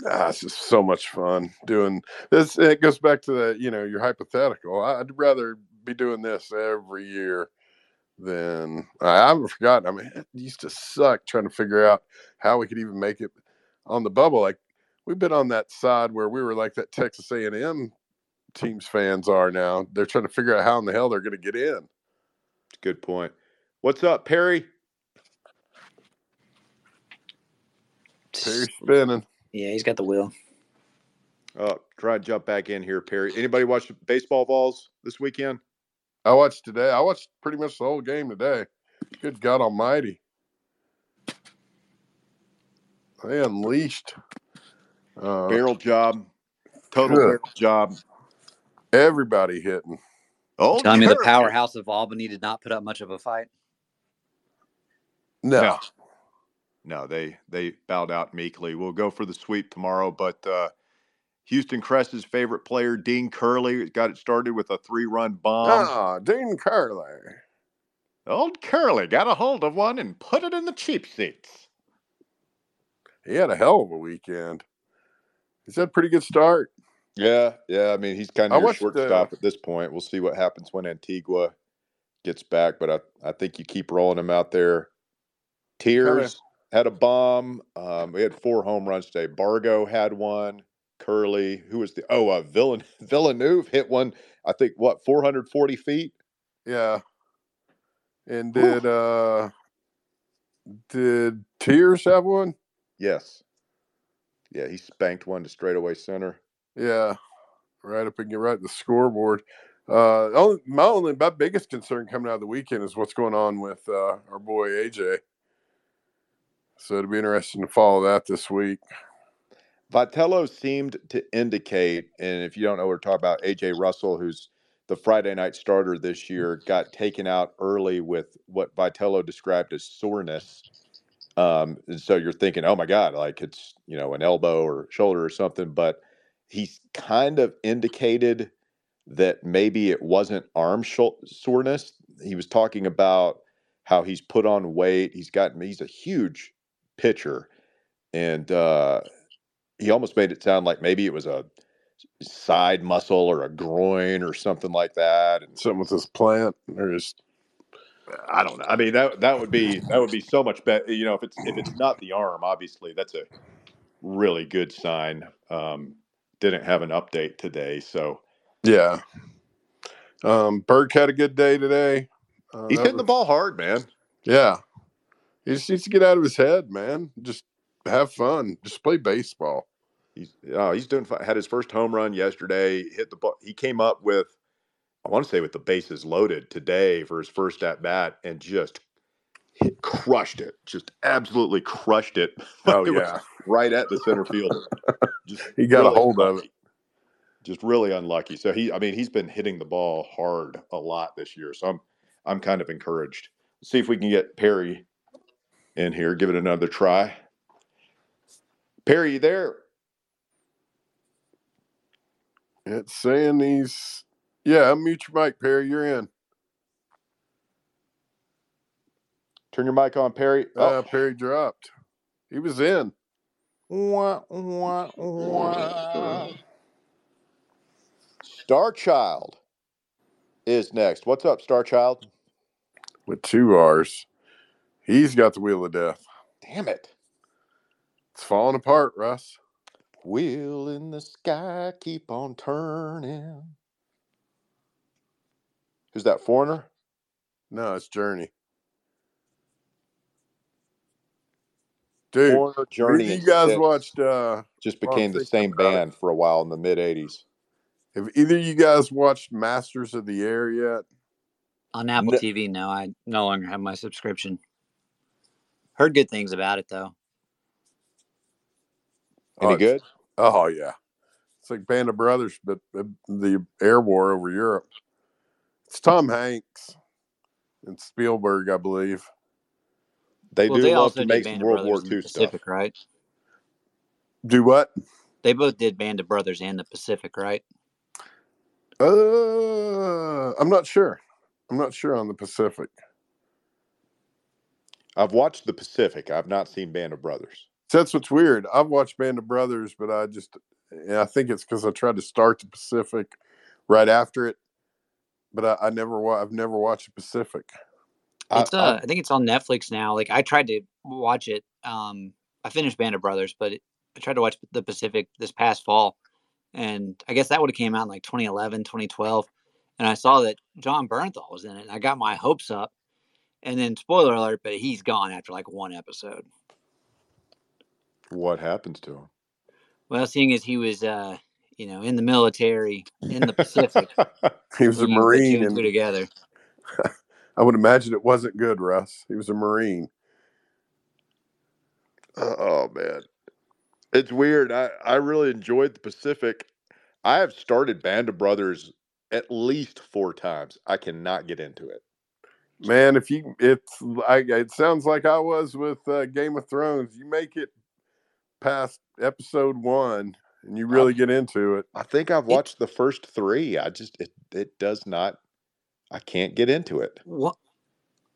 Ah, it's just so much fun doing this. It goes back to the, you know, your hypothetical. I'd rather be doing this every year than I haven't forgotten. I mean, it used to suck trying to figure out how we could even make it on the bubble. Like we've been on that side where we were like that Texas A&M teams fans are now. They're trying to figure out how in the hell they're going to get in. Good point. What's up, Perry? Terry spinning. Yeah, he's got the will. Oh, try to jump back in here, Perry. Anybody watch baseball balls this weekend? I watched today. I watched pretty much the whole game today. Good God Almighty! They unleashed uh, Barrel job, total Good. barrel job. Everybody hitting. Oh, Telling me the powerhouse of Albany did not put up much of a fight. No, No. No, they they bowed out meekly. We'll go for the sweep tomorrow, but uh, Houston Crest's favorite player, Dean Curley, got it started with a three-run bomb. ah, Dean Curley. Old Curley got a hold of one and put it in the cheap seats. He had a hell of a weekend. He's had a pretty good start. Yeah, yeah. I mean, he's kind I of your watched, uh, shortstop at this point. We'll see what happens when Antigua gets back, but I, I think you keep rolling him out there. Tears had a bomb. Um, we had four home runs today. Bargo had one. Curley, who was the oh uh, Villan Villeneuve hit one. I think what 440 feet. Yeah. And did uh did Tears have one? Yes. Yeah, he spanked one to straightaway center. Yeah. Right up and get right the scoreboard. Uh only, my only my biggest concern coming out of the weekend is what's going on with uh our boy AJ. So it'll be interesting to follow that this week. Vitello seemed to indicate, and if you don't know we're talking about, AJ Russell, who's the Friday night starter this year, got taken out early with what Vitello described as soreness. Um, and so you're thinking, oh my God, like it's, you know, an elbow or shoulder or something. But he's kind of indicated that maybe it wasn't arm soreness. He was talking about how he's put on weight. He's gotten he's a huge pitcher, and uh, he almost made it sound like maybe it was a side muscle or a groin or something like that. And Something with this plant or just I don't know. I mean that that would be that would be so much better. You know, if it's if it's not the arm, obviously that's a really good sign. Um, didn't have an update today, so yeah. Um, Burke had a good day today. Uh, he's hitting the ball hard, man. Yeah, he just needs to get out of his head, man. Just have fun. Just play baseball. He's oh, he's doing fine. Had his first home run yesterday. Hit the ball. He came up with, I want to say, with the bases loaded today for his first at bat, and just hit, crushed it. Just absolutely crushed it. Oh It yeah, right at the center fielder. Just he got a really hold of it. Just really unlucky. So he, I mean, he's been hitting the ball hard a lot this year. So I'm, I'm kind of encouraged. See if we can get Perry in here. Give it another try. Perry, you there? It's saying he's yeah. Unmute your mic, Perry. You're in. Turn your mic on, Perry. Uh, Oh, Perry dropped. He was in. Wah, wah, wah. Star Child is next. What's up, Star Child? with two R's. He's got the wheel of death. Damn it. It's falling apart, Russ. Wheel in the sky, keep on turning. Who's that foreigner? No, it's Journey. Dude, Foreigner Journey. you guys Styx watched uh just became the same band for a while in the mid '80s. have either you guys watched Masters of the Air yet? On Apple No. TV, no, I no longer have my subscription. Heard good things about it though. Any Oh, good? Oh yeah. It's like Band of Brothers, but uh, the air war over Europe. It's Tom Hanks and Spielberg, I believe. They well, do they love also to make some World War II stuff. Pacific, right? Do what? They both did Band of Brothers and the Pacific, right? Uh, I'm not sure. I'm not sure on the Pacific. I've watched the Pacific. I've not seen Band of Brothers. That's what's weird. I've watched Band of Brothers, but I just, and I think it's because I tried to start the Pacific right after it, but I, I never, wa- I've never watched the Pacific. I- It's uh, I think it's on Netflix now. Like I tried to watch it. Um, I finished Band of Brothers, but it, I tried to watch the Pacific this past fall, and I guess that would have came out in like 2011, 2012. And I saw that Jon Bernthal was in it, and I got my hopes up. And then, spoiler alert, but he's gone after like one episode. what happens to him? Well, seeing as he was, uh, you know, in the military in the Pacific, He was a when you put two Marine, two and together. I would imagine it wasn't good, Russ. He was a Marine. oh man, it's weird. I I really enjoyed the Pacific. I have started Band of Brothers at least four times. I cannot get into it. Man, if you, it's, I, it sounds like I was with uh, Game of Thrones. You make it past episode one, and you really get into it. I think I've watched the first three. I just it it does not. I can't get into it. what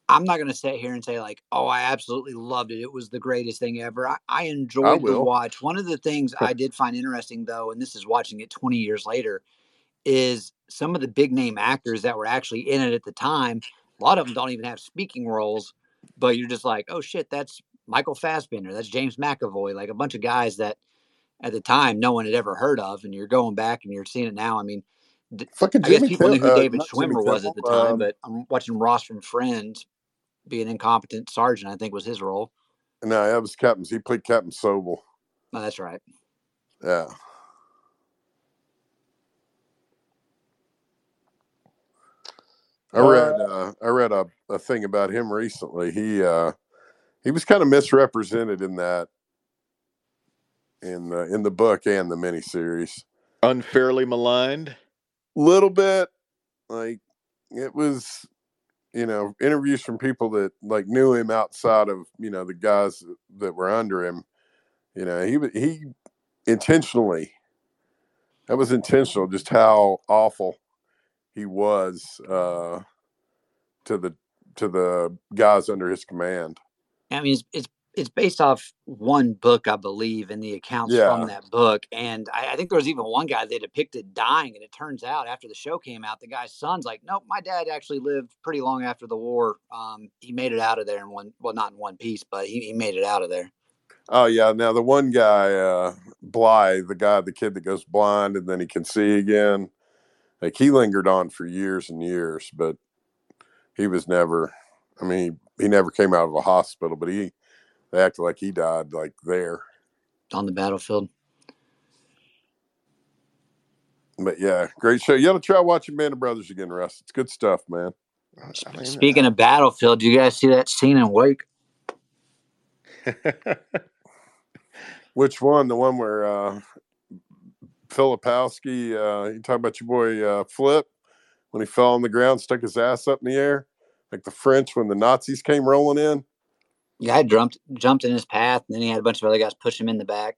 I'm not going to sit here and say like, oh, I absolutely loved it. It was the greatest thing ever. I, I enjoyed the watch. One of the things I did find interesting though, and this is watching it 20 years later, is some of the big name actors that were actually in it at the time. A lot of them don't even have speaking roles, but you're just like, oh shit, that's Michael Fassbender, that's James McAvoy, like a bunch of guys that at the time no one had ever heard of, and you're going back and you're seeing it now. I mean, d- Fucking I guess Jimmy people knew Kimmel- who uh, David Jimmy Schwimmer was at the time, um, but I'm watching Ross from Friends be an incompetent sergeant. I think was his role. no, that was Captain. He played Captain Sobel. No, that's right. Yeah. I read uh, I read a, a thing about him recently. He uh, he was kind of misrepresented in that in the in the book and the miniseries. Unfairly maligned. Little bit like it was you know interviews from people that like knew him outside of you know the guys that were under him. You know he he intentionally that was intentional just how awful he was uh, to the to the guys under his command. I mean, it's, it's it's based off one book, I believe, and the accounts Yeah. from that book. And I, I think there was even one guy they depicted dying, and it turns out after the show came out, the guy's son's like, "Nope, my dad actually lived pretty long after the war. Um, he made it out of there in one, well, not in one piece, but he, he made it out of there." Oh yeah, now the one guy, uh, Bly, the guy, the kid that goes blind and then he can see again, like he lingered on for years and years, but he was never. I mean, he, he never came out of a hospital, but he they acted like he died like there. on the battlefield. But yeah, great show. You got to try watching Band of Brothers again, Russ. It's good stuff, man. Speaking of battlefield, do you guys see that scene in Wake? Which one? The one where uh, Filipowski, uh, you talking about your boy uh, Flip when he fell on the ground, stuck his ass up in the air, like the French when the Nazis came rolling in. Guy jumped jumped in his path, and then he had a bunch of other guys push him in the back.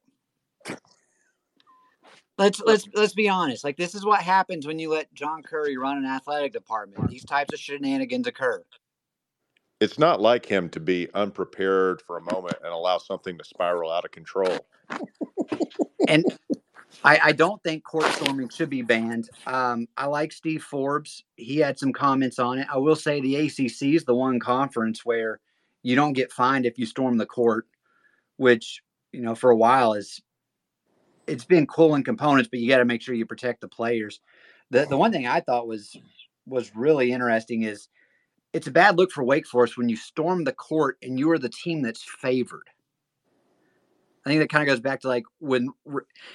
Let's let's let's be honest. Like this is what happens when you let John Currie run an athletic department. These types of shenanigans occur. it's not like him to be unprepared for a moment and allow something to spiral out of control. and I, I don't think court storming should be banned. Um, I like Steve Forbes. He had some comments on it. I will say the ACC is the one conference where you don't get fined if you storm the court, which you know for a while is it's been cool in components, but you got to make sure you protect the players. The the one thing I thought was was really interesting is it's a bad look for Wake Forest when you storm the court and you are the team that's favored. I think that kind of goes back to like when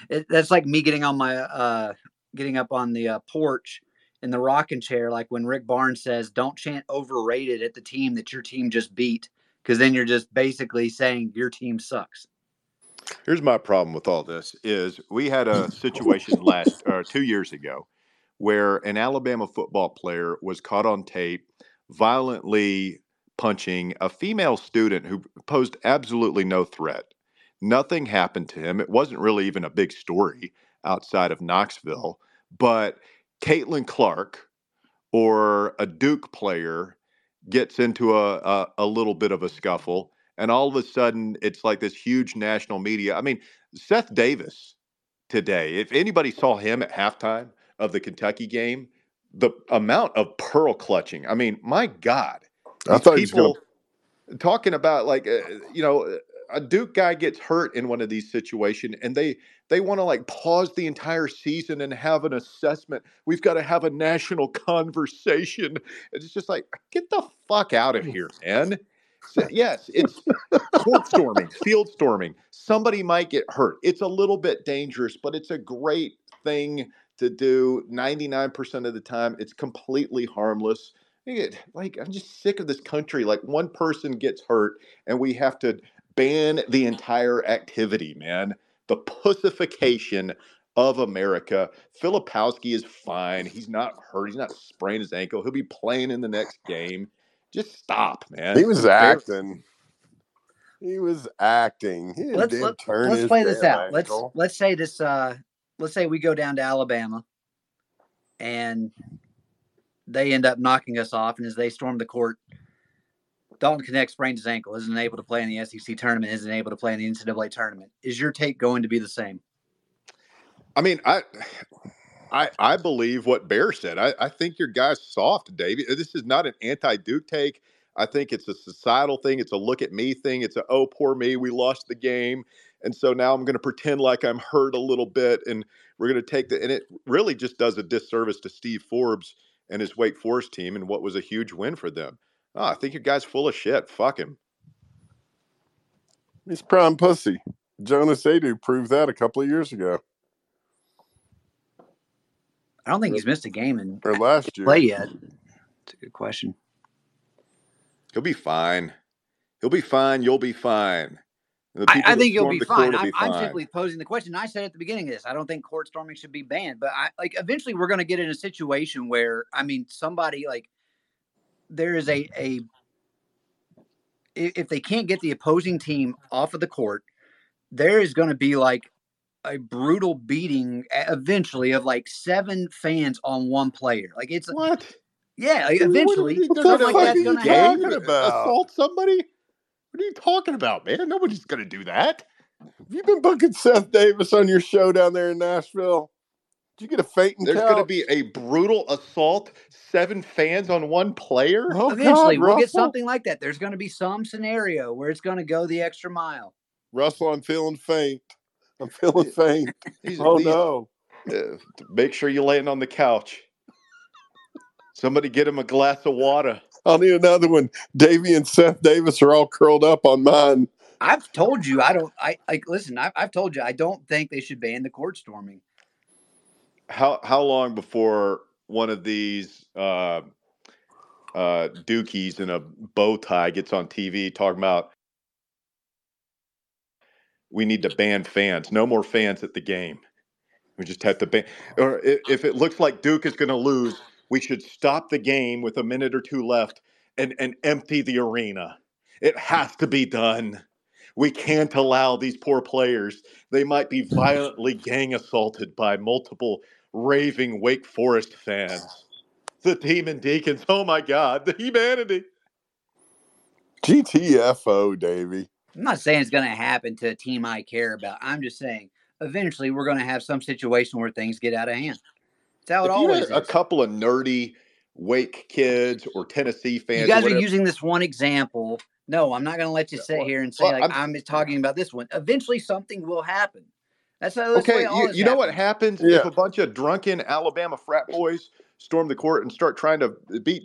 it, that's like me getting on my uh getting up on the uh, porch in the rocking chair like when Rick Barnes says don't chant overrated at the team that your team just beat because then you're just basically saying your team sucks. Here's my problem with all this is we had a situation last or 2 years ago where an Alabama football player was caught on tape violently punching a female student who posed absolutely no threat. Nothing happened to him. It wasn't really even a big story outside of Knoxville, but Caitlin Clark or a Duke player gets into a, a, a little bit of a scuffle, and all of a sudden it's like this huge national media. I mean, Seth Davis today, if anybody saw him at halftime of the Kentucky game, the amount of pearl clutching. I mean, my God. I thought he was gonna- talking about like uh, you know a Duke guy gets hurt in one of these situations and they they want to like pause the entire season and have an assessment. We've got to have a national conversation. It's just like get the fuck out of here, man. So, yes, it's court storming, field storming. Somebody might get hurt. It's a little bit dangerous, but it's a great thing to do 99% of the time. It's completely harmless. Like, I'm just sick of this country. Like, one person gets hurt and we have to ban the entire activity, man. The pussification of America. Filipowski is fine. He's not hurt. He's not sprained his ankle. He'll be playing in the next game. Just stop, man. He was acting. He was acting. He didn't Let's let, turn let's his play this damn out. Let's let's say this uh let's say we go down to Alabama and they end up knocking us off and as they storm the court Dalton Knecht sprained his ankle, isn't able to play in the SEC tournament, isn't able to play in the NCAA tournament. Is your take going to be the same? I mean, I, I, I believe what Bear said. I, I think your guy's soft, David. This is not an anti-Duke take. I think it's a societal thing. It's a look at me thing. It's a oh poor me, we lost the game, and so now I'm going to pretend like I'm hurt a little bit, and we're going to take the. And it really just does a disservice to Steve Forbes and his Wake Forest team, and what was a huge win for them. Oh, I think your guy's full of shit. Fuck him. He's prime pussy. Jonas Adu proved that a couple of years ago I don't think he's missed a game in or last year. play yet. It's a good question. He'll be fine. He'll be fine. You'll be fine. I, I think you'll be fine. will I'm, be I'm simply posing the question. I said at the beginning of this, I don't think court storming should be banned, but I like eventually we're going to get in a situation where I mean somebody like there is a a if they can't get the opposing team off of the court, there is going to be like a brutal beating eventually of like seven fans on one player. Like it's What? Yeah, like, What eventually, What the like are you going to happen. talking about? Assault somebody? What are you talking about, man? Nobody's going to do that. Have you been booking Seth Davis on your show down there in Nashville? Did you get a fainting There's going to be a brutal assault. Seven fans on one player. Oh, Eventually, God, we'll get something like that. There's going to be some scenario where it's going to go the extra mile. Russell, I'm feeling faint. I'm feeling faint. These- Oh these- no. uh, make sure you land on the couch. Somebody get him a glass of water. I'll need another one. Davy and Seth Davis are all curled up on mine. I've told you I don't. I like listen. I've, I've told you I don't think they should ban the court storming. How how long before one of these uh, uh, dookies in a bow tie gets on TV talking about we need to ban fans? No more fans at the game. We just have to ban. Or if it looks like Duke is going to lose, we should stop the game with a minute or two left and and empty the arena. It has to be done. We can't allow these poor players. They might be violently gang assaulted by multiple raving Wake Forest fans. The Demon Deacons. Oh my God, the humanity. GTFO, Davey. I'm not saying it's going to happen to a team I care about. I'm just saying eventually we're going to have some situation where things get out of hand. That's how it If you always had a couple of nerdy Wake kids or Tennessee fans, You guys are using this one example. No, I'm not going to let you sit well- here and say well, like I'm- I'm, talking about this one. Eventually, something will happen. That's how. That's Okay, you, you know what happens. happens Yeah. if a bunch of drunken Alabama frat boys storm the court and start trying to beat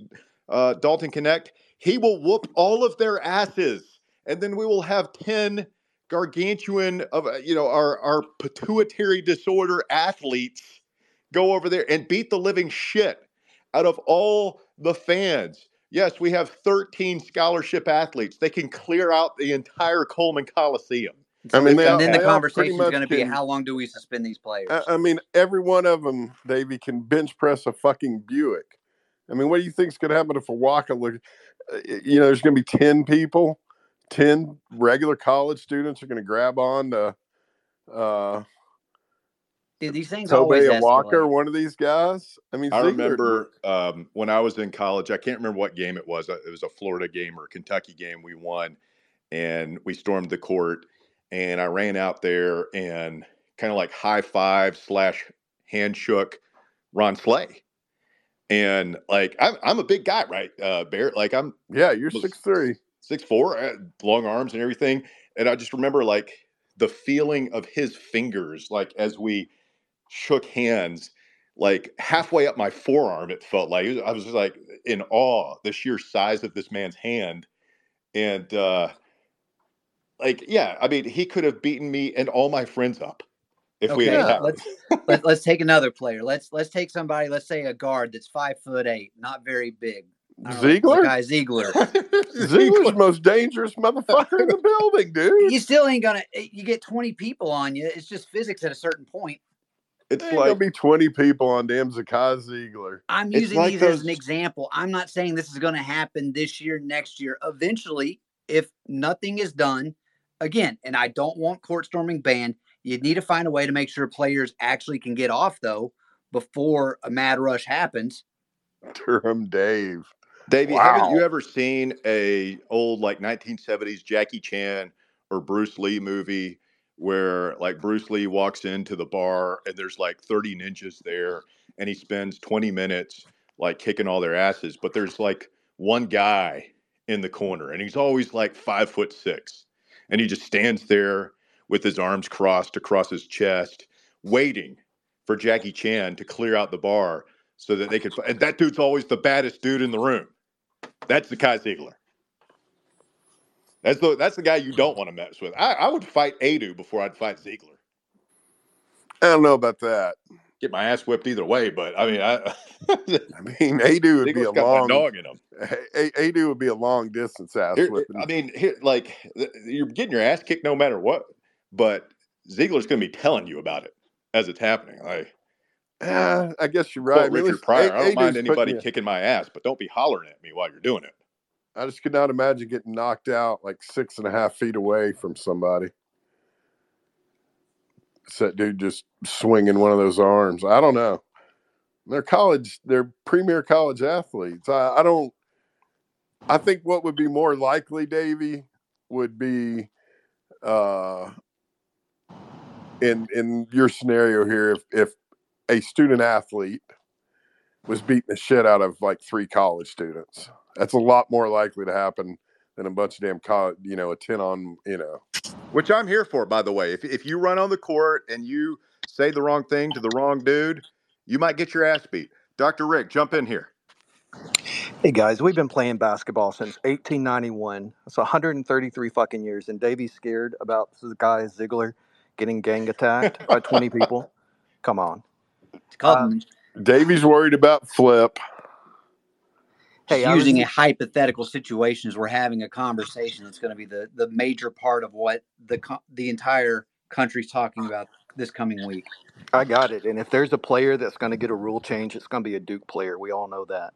uh, Dalton Knecht? He will whoop all of their asses, and then we will have ten gargantuan of uh, you know our our pituitary disorder athletes go over there and beat the living shit out of all the fans. Yes, we have 13 scholarship athletes. They can clear out the entire Coleman Coliseum. I mean, they and then the they all pretty conversation is going to be can- how long do we suspend these players? I, I mean, every one of them, Davey, can bench press a fucking Buick. I mean, what do you think's going to happen if a Waka look? uh, You know, there's going to be ten people, ten regular college students are going to grab on to uh, Dude, these things always Tobe Awaka, one of these guys. I mean, I Zeigler- remember um, when I was in college. I can't remember what game it was. uh, It was a Florida game or a Kentucky game. We won, and we stormed the court. And I ran out there and kind of like high five slash hand shook Ron Slay. And like I'm, I'm a big guy, right, uh, Barrett? Like I'm Yeah, you're six three. six four, uh, long arms and everything. And I just remember like the feeling of his fingers, like as we shook hands, like halfway up my forearm. It felt like I was just like in awe the sheer size of this man's hand, and uh, like yeah, I mean he could have beaten me and all my friends up if we Okay, had. Yeah. had- let's let, let's take another player. Let's let's take somebody. Let's say a guard that's five foot eight, not very big. I know, Zeigler? Kai Zeigler. Zeigler's most dangerous motherfucker in the building, dude. you still ain't gonna. eh, You get twenty people on you. It's just physics at a certain point. It's There's gonna like be twenty people on damn Zakai Zeigler. I'm using like these as an example. I'm not saying this is going to happen this year, next year. Eventually, if nothing is done, again, and I don't want court storming banned, you need to find a way to make sure players actually can get off though before a mad rush happens. Durham Dave. Davey, haven't you ever seen a old like 1970s Jackie Chan or Bruce Lee movie where like Bruce Lee walks into the bar and there's like 30 ninjas there and he spends 20 minutes like kicking all their asses, but there's like one guy in the corner and he's always like five foot six and he just stands there with his arms crossed across his chest, waiting for Jackie Chan to clear out the bar so that they could. And that dude's always the baddest dude in the room. That's Zakai Zeigler. That's the that's the guy you don't want to mess with. I, I would fight Aidoo before I'd fight Zeigler. I don't know about that. Get my ass whipped either way, but I mean, I, I mean, Aidoo would be a long. dog in him. Aidoo would be a long distance ass Here- whipping. I mean, here, like you're getting your ass kicked no matter what, but Zeigler's going to be telling you about it as it's happening. Like, Ah, I guess you're right. Richard Pryor, I don't mind anybody kicking my ass, but don't be hollering at me while you're doing it. I just could not imagine getting knocked out like six and a half feet away from somebody. It's that dude just swinging one of those arms. I don't know. They're college. They're premier college athletes. I, I don't. I think what would be more likely, Davy, would be uh, in in your scenario here if if a student athlete was beating the shit out of like three college students. That's a lot more likely to happen than a bunch of damn college, you know, a 10 on, you know. Which I'm here for, by the way. If, if you run on the court and you say the wrong thing to the wrong dude, you might get your ass beat. Dr. Rick, jump in here. Hey guys, we've been playing basketball since 1891. That's 133 fucking years. And Davey's scared about this guy Zeigler getting gang attacked by 20 people. Come on. It's called Um, Davy's worried about flip. Hey, I was using a hypothetical situation as we're having a conversation that's going to be the, the major part of what the the entire country's talking about this coming week. I got it. And if there's a player that's going to get a rule change, it's going to be a Duke player. We all know that.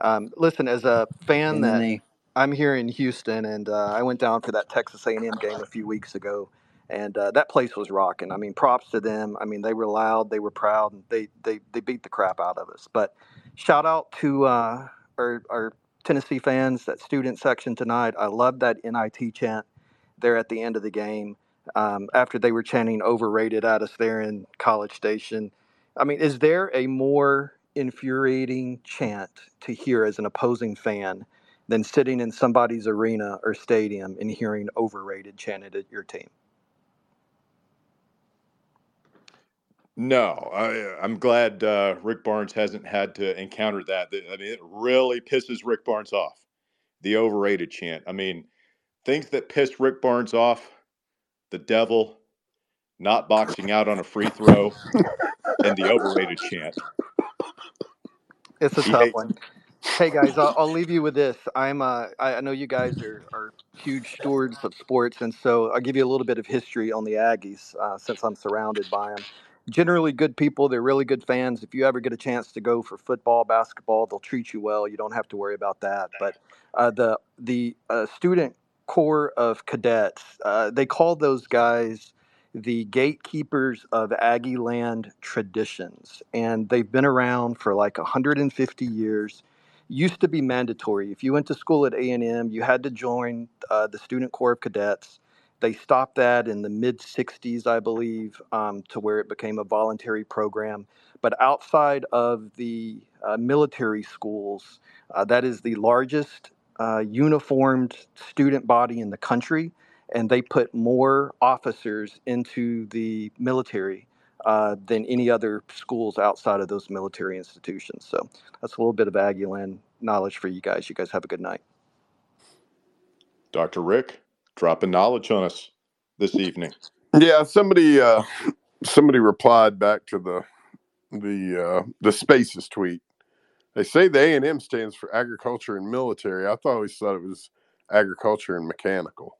Um, listen, as a fan that I'm here in Houston, and uh, I went down for that Texas A&M game a few weeks ago, and uh, that place was rocking. I mean, props to them. I mean, they were loud, they were proud, and they they they beat the crap out of us. But shout out to uh, our Tennessee fans, that student section tonight. I love that NIT chant there at the end of the game um, after they were chanting overrated at us there in College Station. I mean, is there a more infuriating chant to hear as an opposing fan than sitting in somebody's arena or stadium and hearing overrated chanted at your team? No, I, I'm glad uh, Rick Barnes hasn't had to encounter that. I mean, it really pisses Rick Barnes off. The overrated chant. I mean, things that piss Rick Barnes off: the devil, not boxing out on a free throw, and the overrated chant. It's a He tough one. Hey guys, I'll, I'll leave you with this. I'm uh, I I know you guys are, are huge stewards of sports, and so I'll give you a little bit of history on the Aggies uh, since I'm surrounded by them. Generally, good people. They're really good fans. If you ever get a chance to go for football, basketball, they'll treat you well. You don't have to worry about that. But uh, the the uh, student corps of cadets, uh, they call those guys the gatekeepers of Aggie land traditions, and they've been around for like 150 years used to be mandatory. If you went to school at A&M, you had to join uh, the Student Corps of Cadets. They stopped that in the mid 60s, I believe, um, to where it became a voluntary program. But outside of the uh, military schools, uh, that is the largest uh, uniformed student body in the country, and they put more officers into the military uh, than any other schools outside of those military institutions. So that's a little bit of Aggieland knowledge for you guys. You guys have a good night. Dr. Rick dropping knowledge on us this evening. Yeah, somebody uh somebody replied back to the the uh the spaces tweet. They say the A and M stands for agriculture and military. I thought always thought it was agriculture and mechanical.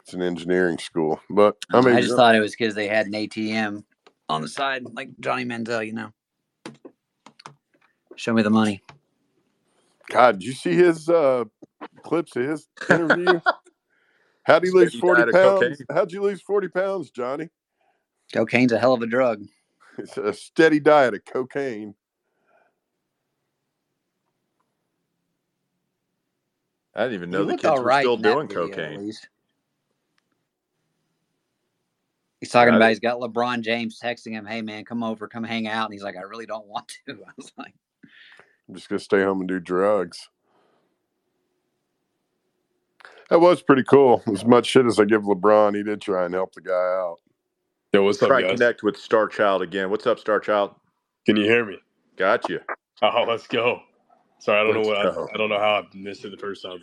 It's an engineering school, but I mean, I just thought it was because they had an ATM on the side, like Johnny Manziel, you know. Show me the money. God, did you see his uh clips of his interview? How'd he lose forty diet pounds? cocaine. How'd you lose forty pounds, Johnny? Cocaine's a hell of a drug. It's a steady diet of cocaine. I didn't even He know the looked kids were right still doing video, cocaine. He's talking Yeah, about he's got LeBron James texting him, "Hey man, come over, come hang out," and he's like, "I really don't want to." I was like, I'm just gonna stay home and do drugs. That was pretty cool. As much shit as I give LeBron, he did try and help the guy out. Yo, what's up, Try guys? connect with Star Child again. What's up, Star Child? Can you hear me? Got you. Oh, let's go. Sorry, I don't Let's know what. I, I don't know how I missed it the first time.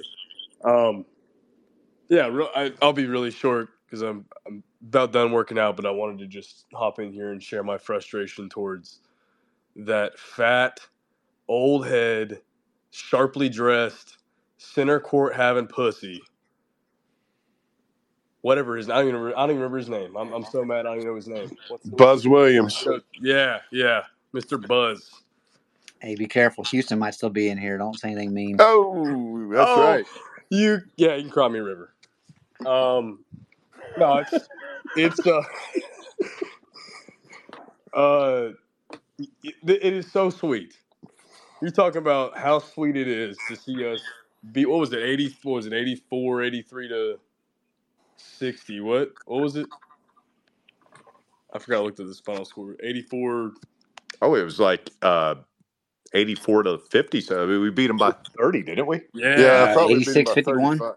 Um, yeah, real, I, I'll be really short because I'm I'm about done working out, but I wanted to just hop in here and share my frustration towards that fat, old head, sharply dressed, center court having pussy. Whatever his, I don't even remember, I don't even remember his name. I'm, I'm so mad I don't even know his name. What's, what's Buzz Williams. yeah, yeah, Mr. Buzz. "Hey, be careful. Houston might still be in here. Don't say anything mean." Oh, that's Oh, right. You yeah, you can cry me a river. Um, no, it's it's uh, uh, it, it is so sweet. You're talking about how sweet it is to see us be. What was it? Eighty? What was it? 84, 83 to sixty. What? What was it? I forgot. I looked at the final score. Eighty-four. Oh, it was like uh, 84 to 50. So I mean, we beat them by 30, didn't we? Yeah. Yeah, I thought we beat them 86 by 51. 35.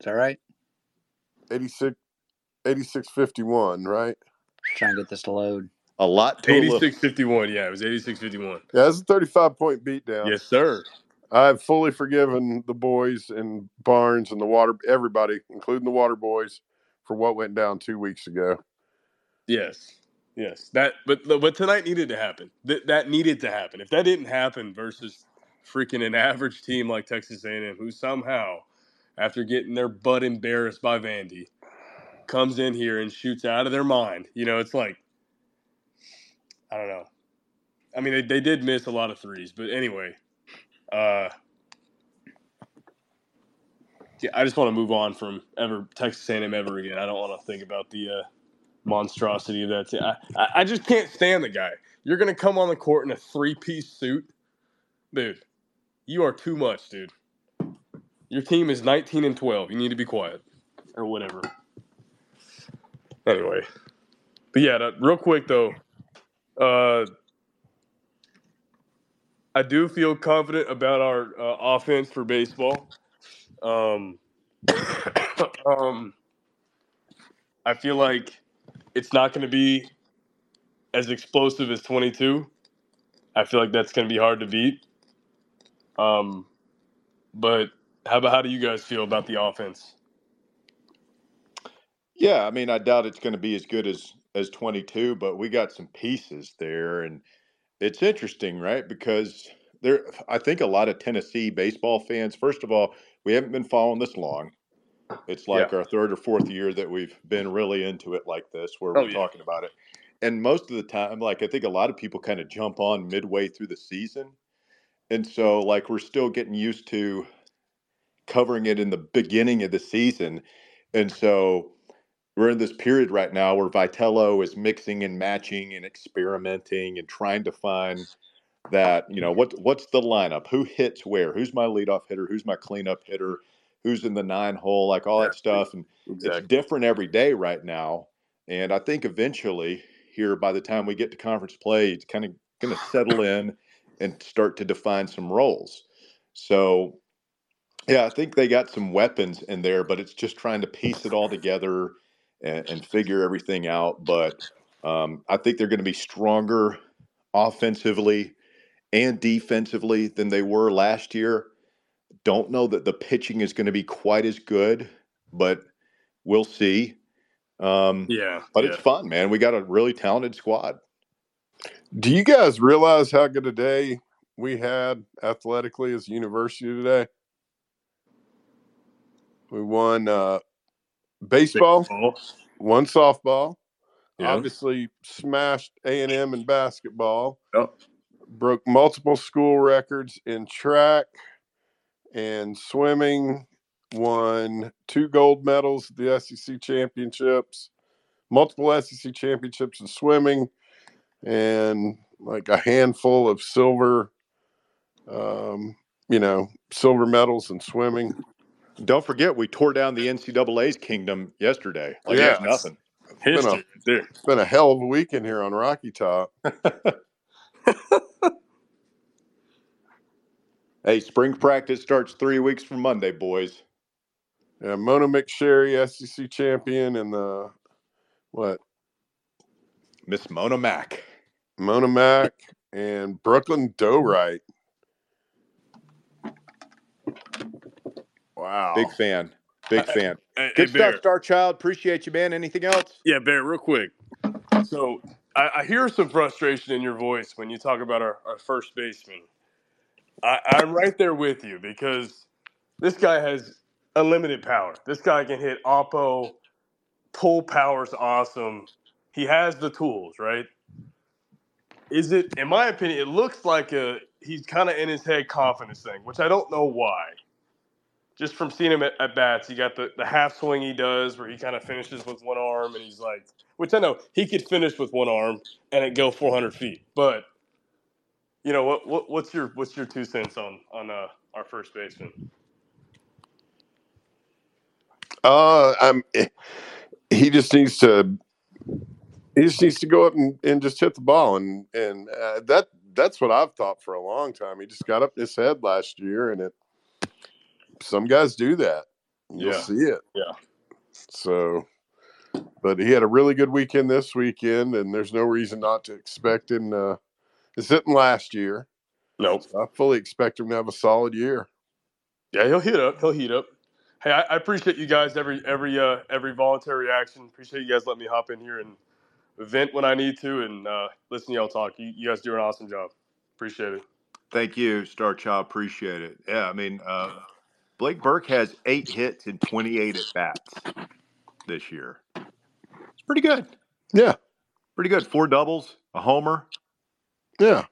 Is that right? 86, 86 51, right? Trying to get this to load. A lot to a little. 86-51. Yeah, it was 86-51. Yeah, that's a 35 point beatdown. Yes, sir. I've fully forgiven the boys and Barnes and the water, everybody, including the water boys, for what went down two weeks ago. Yes. Yes. That but but tonight needed to happen. That that needed to happen. If that didn't happen versus freaking an average team like Texas A&M who somehow after getting their butt embarrassed by Vandy comes in here and shoots out of their mind. You know, it's like I don't know. I mean, they, they did miss a lot of threes, but anyway, uh yeah, I just want to move on from ever Texas A&M ever again. I don't want to think about the uh, monstrosity of that. Team. I, I I just can't stand the guy. You're gonna come on the court in a three piece suit, dude. You are too much, dude. Your team is 19 and 12. You need to be quiet, or whatever. Anyway, but yeah, that, real quick though, uh, I do feel confident about our uh, offense for baseball. Um, um, I feel like it's not going to be as explosive as 22. I feel like that's going to be hard to beat. Um, but how about how do you guys feel about the offense? Yeah, I mean, I doubt it's going to be as good as as 22, but we got some pieces there, and it's interesting, right? Because there, I think a lot of Tennessee baseball fans. First of all, we haven't been following this long. It's like our third or fourth year that we've been really into it like this, where Oh, we're yeah. talking about it. And most of the time, like I think a lot of people kind of jump on midway through the season, and so like we're still getting used to covering it in the beginning of the season, and so we're in this period right now where Vitello is mixing and matching and experimenting and trying to find that you know what what's the lineup? Who hits where? Who's my leadoff hitter? Who's my cleanup hitter? Who's in the nine hole? Like all that stuff and it's different every day right now and i think eventually here by the time we get to conference play it's kind of going to settle in and start to define some roles. So yeah i think they got some weapons in there but it's just trying to piece it all together and, and figure everything out but um, i think they're going to be stronger offensively and defensively than they were last year. Don't know that the pitching is going to be quite as good, but we'll see. Um, Yeah, but yeah. it's fun, man. We got a really talented squad. Do you guys realize how good a day we had athletically as a university today? We won uh, baseball, Baseball. won softball, Yeah. obviously smashed A and M in basketball, Yep. broke multiple school records in track and swimming, won two gold medals at the SEC championships, multiple SEC championships in swimming, and like a handful of silver, um, you know, silver medals in swimming. Don't forget, we tore down the NCAA's kingdom yesterday. Like Yeah. it's nothing. been a- History right there. It's been a hell of a weekend here on Rocky Top. Hey, spring practice starts three weeks from Monday, boys. Yeah, Mona McSharry, SEC champion, and the what Miss Mona Mack. Mona Mac and Brooklyn Dowright. Wow. Big fan. Big uh, fan. Uh, hey, Good hey, stuff, Star Child. Appreciate you, man. Anything else? Yeah, Bear, real quick. So I, I hear some frustration in your voice when you talk about our, our first baseman. I, I'm right there with you because this guy has unlimited power. This guy can hit oppo, pull power's awesome. He has the tools, right? Is it, in my opinion, it looks like a he's kind of in his head confidence thing, which I don't know why. Just from seeing him at, at bats, you got the, the half swing he does where he kind of finishes with one arm and he's like, which I know he could finish with one arm and it go 400 feet. But, you know, what, what what's your what's your two cents on on uh, our first baseman? Uh, I'm. He just needs to. He just needs to go up and, and just hit the ball, and and uh, that that's what I've thought for a long time. He just got up his head last year, and it. Some guys do that. You'll Yeah. see it. Yeah. So, but he had a really good weekend this weekend, and there's no reason not to expect him to. It's hitting last year. Nope. I fully expect him to have a solid year. Yeah, he'll heat up. He'll heat up. Hey, I, I appreciate you guys every every uh, every voluntary action. Appreciate you guys letting me hop in here and vent when I need to and uh, listen to y'all talk. You, you guys do an awesome job. Appreciate it. Thank you, Star Child. Appreciate it. Yeah, I mean, uh, Blake Burke has eight hits and 28 at bats this year. It's pretty good. Yeah, Pretty good. Four doubles, a homer. yeah.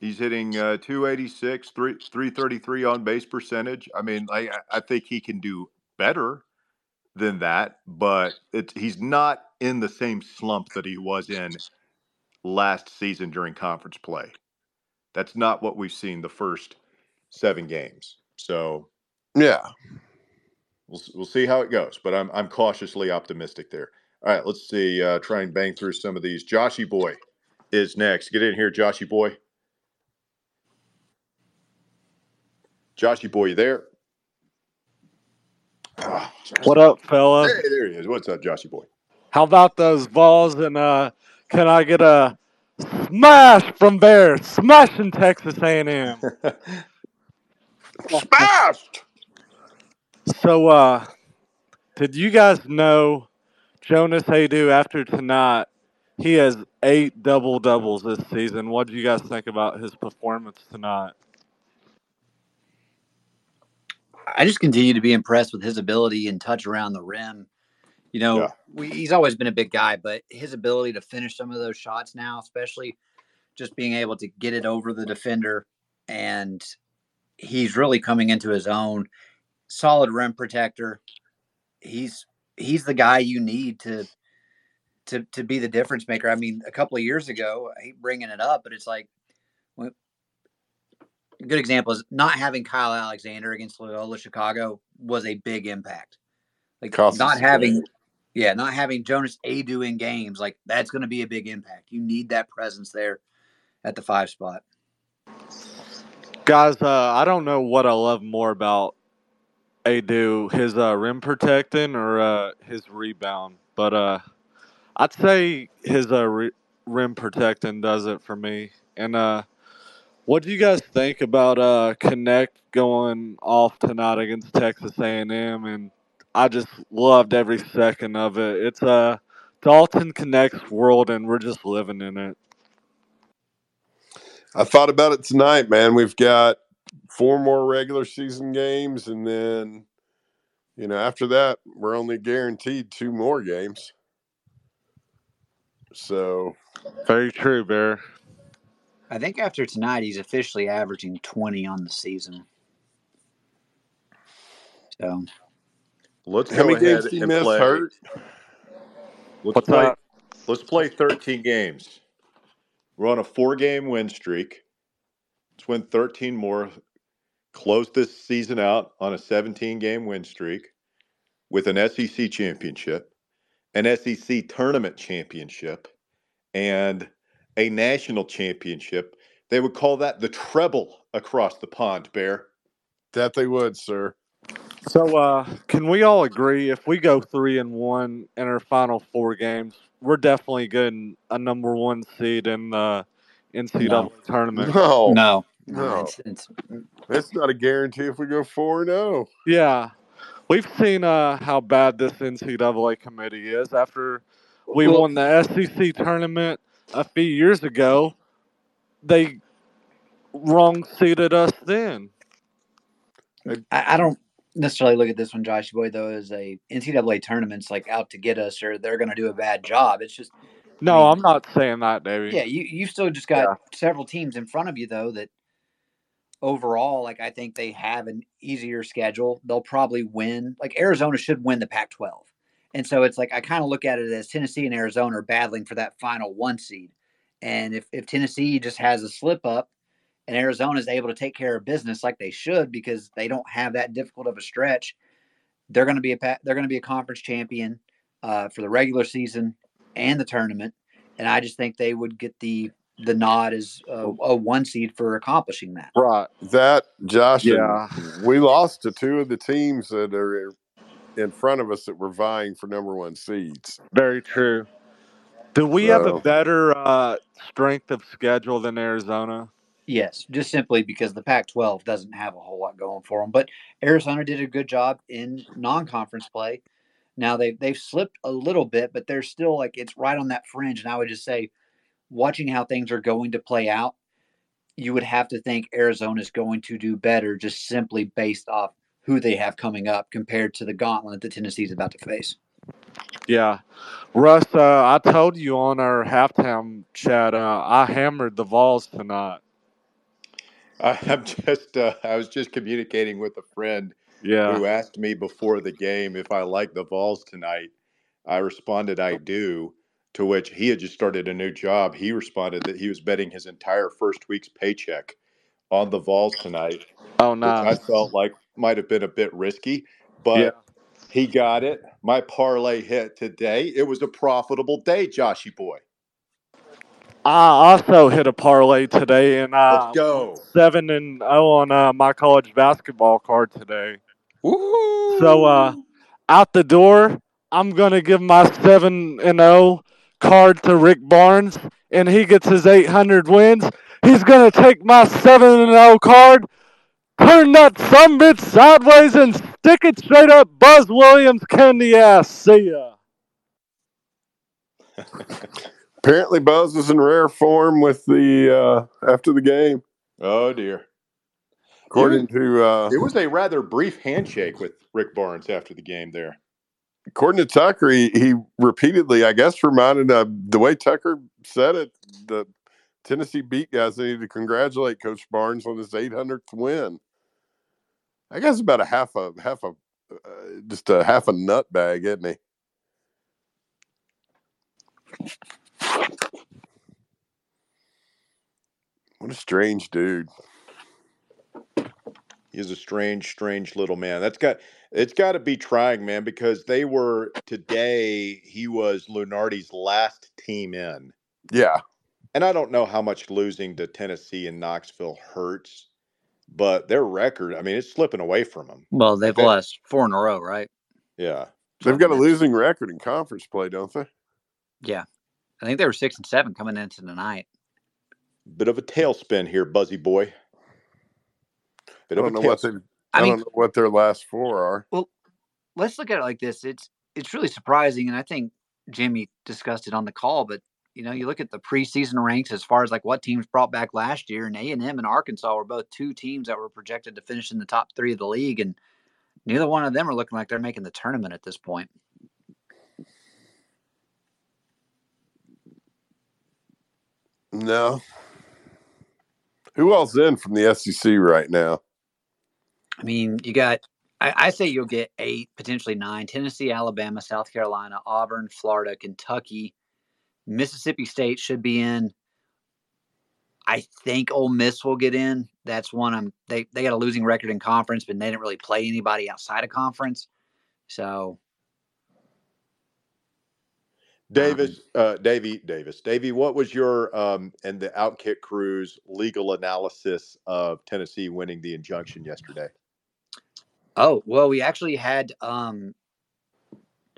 He's hitting uh, 286, three, 333 on base percentage. I mean, I, I think he can do better than that, but it's, he's not in the same slump that he was in last season during conference play. That's not what we've seen the first seven games. So Yeah. we'll, we'll see how it goes, but I'm, I'm cautiously optimistic there. All right, let's see. Uh, try and bang through some of these. Joshy Boy is next. Get in here, Joshy Boy. Joshy Boy, you there? Ah, What up, fella? Hey, there he is. What's up, Joshy Boy? How about those balls? And uh, can I get a smash from Bear? Smashing Texas A&M. Smashed. So, uh, did you guys know Jonas Aidoo after tonight? He has eight double doubles this season. What do you guys think about his performance tonight? I just continue to be impressed with his ability and touch around the rim. You know, Yeah. we, he's always been a big guy, but his ability to finish some of those shots now, especially just being able to get it over the defender, and he's really coming into his own. Solid rim protector. He's he's the guy you need to to to be the difference maker. I mean, a couple of years ago, I hate bringing it up, but it's like a good example is not having Kyle Alexander against Loyola Chicago was a big impact. Like Cost not having, game. yeah, not having Jonas Aidoo in games like that's going to be a big impact. You need that presence there at the five spot. Guys, uh, I don't know what I love more about Aidoo, his uh, rim protecting or uh, his rebound, but uh, I'd say his uh, re- rim protecting does it for me. And uh, what do you guys think about uh, Knecht going off tonight against Texas A&M? And I just loved every second of it. It's uh, Dalton Knecht's world, and we're just living in it. I thought about it tonight, man. We've got four more regular season games, and then, you know, after that, we're only guaranteed two more games. So, Very true, Bear. I think after tonight, he's officially averaging 20 on the season. So Let's how go many ahead did and play. hurt? Let's What's play. that? Let's play 13 games. We're on a four-game win streak. Let's win 13 more. Close this season out on a 17-game win streak with an SEC championship, an SEC tournament championship, and a national championship. They would call that the treble across the pond, Bear. That they would, sir. So, uh, can we all agree if we go three and one in our final four games, we're definitely getting a number one seed in the NCAA No. tournament? No, no, no. no, it's, it's it's not a guarantee if we go four and oh. zero. Yeah, we've seen uh, how bad this NCAA committee is. After we Well- won the SEC tournament a few years ago, they wrong seeded us then. I, I don't necessarily look at this one, Josh Boy, though, as a NCAA tournaments like out to get us or they're going to do a bad job. It's just, No, mean- I'm not saying that, David. yeah, you you still just got several teams in front of you though that overall, like I think they have an easier schedule. They'll probably win. Like Arizona should win the Pac-12, and so it's like I kind of look at it as Tennessee and Arizona are battling for that final one seed. And if if Tennessee just has a slip up, and Arizona is able to take care of business like they should because they don't have that difficult of a stretch, they're going to be a they're going to be a conference champion uh, for the regular season and the tournament. And I just think they would get the the nod as a, a one seed for accomplishing that. Right. That Josh, Yeah. we lost to two of the teams that are in front of us that were vying for number one seeds. Very true. Do we have a better uh, strength of schedule than Arizona? Yes, just simply because the Pac 12 doesn't have a whole lot going for them. But Arizona did a good job in non conference play. Now they've, they've slipped a little bit, but they're still like it's right on that fringe. And I would just say, watching how things are going to play out, you would have to think Arizona is going to do better just simply based off who they have coming up compared to the gauntlet that Tennessee is about to face. Yeah. Russ, uh, I told you on our halftime chat, uh, I hammered the Vols tonight. I, I'm just uh, I was just communicating with a friend Yeah. who asked me before the game if I like the Vols tonight. I responded I do, to which he had just started a new job. He responded that he was betting his entire first week's paycheck on the Vols tonight, Oh, which I felt like might have been a bit risky, Yeah. but he got it. My parlay hit today. It was a profitable day, Joshy boy. I also hit a parlay today, and Let's I go. seven and zero on uh, my college basketball card today. So uh, out the door, I'm gonna give my seven and zero card to Rick Barnes, and he gets his 800 wins. He's gonna take my seven and zero card, turn that sumbitch sideways, and stick it straight up Buzz Williams candy ass. See ya. apparently Buzz is in rare form with the uh, after the game, Oh dear. It was according to uh, it was a rather brief handshake with Rick Barnes after the game there. according to Tucker. He, he repeatedly, I guess, reminded uh, the way Tucker said it. The Tennessee beat guys. They need to congratulate Coach Barnes on his 800th win. I guess about a half a half a uh, just a half a nut bag, isn't he? What a strange dude. He's a strange, strange little man. That's got it's got to be trying, man, because they were today. He was Lunardi's last team in, Yeah, and I don't know how much losing to Tennessee and Knoxville hurts, but their record. I mean, it's slipping away from them. Well, they've they, lost four in a row, right? yeah. they've got a losing record in conference play, don't they? yeah. I think they were six and seven coming into tonight. Bit of a tailspin here, Buzzy boy. Bit I don't know what they. tailspin. I, I don't mean, know what their last four are. well, let's look at it like this. It's it's really surprising, and I think Jimmy discussed it on the call. But you know, you look at the preseason ranks as far as like what teams brought back last year, and A and M and Arkansas were both two teams that were projected to finish in the top three of the league, and neither one of them are looking like they're making the tournament at this point. No. Who else in from the SEC right now? I mean, you got. I, say you'll get eight, potentially nine. Tennessee, Alabama, South Carolina, Auburn, Florida, Kentucky, Mississippi State should be in. I think Ole Miss will get in. That's one I'm they they got a losing record in conference, but they didn't really play anybody outside of conference. So Davis, uh, Davy, Davis, Davy, what was your um, and the Outkick Crew's legal analysis of Tennessee winning the injunction yesterday? oh well, we actually had um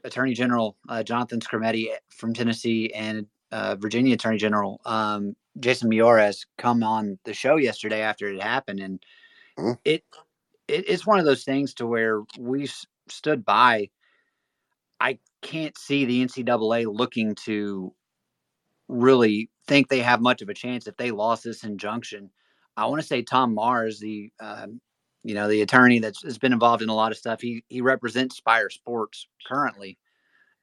Attorney General uh, Jonathan Skrmetti from Tennessee and uh, Virginia Attorney General um, Jason Miyares come on the show yesterday after it happened, and Hmm. it, it it's one of those things to where we s- stood by. I can't see the NCAA looking to really think they have much of a chance if they lost this injunction. I want to say Tom Mars, the um, you know the attorney that's has been involved in a lot of stuff. He he represents Spyre Sports currently.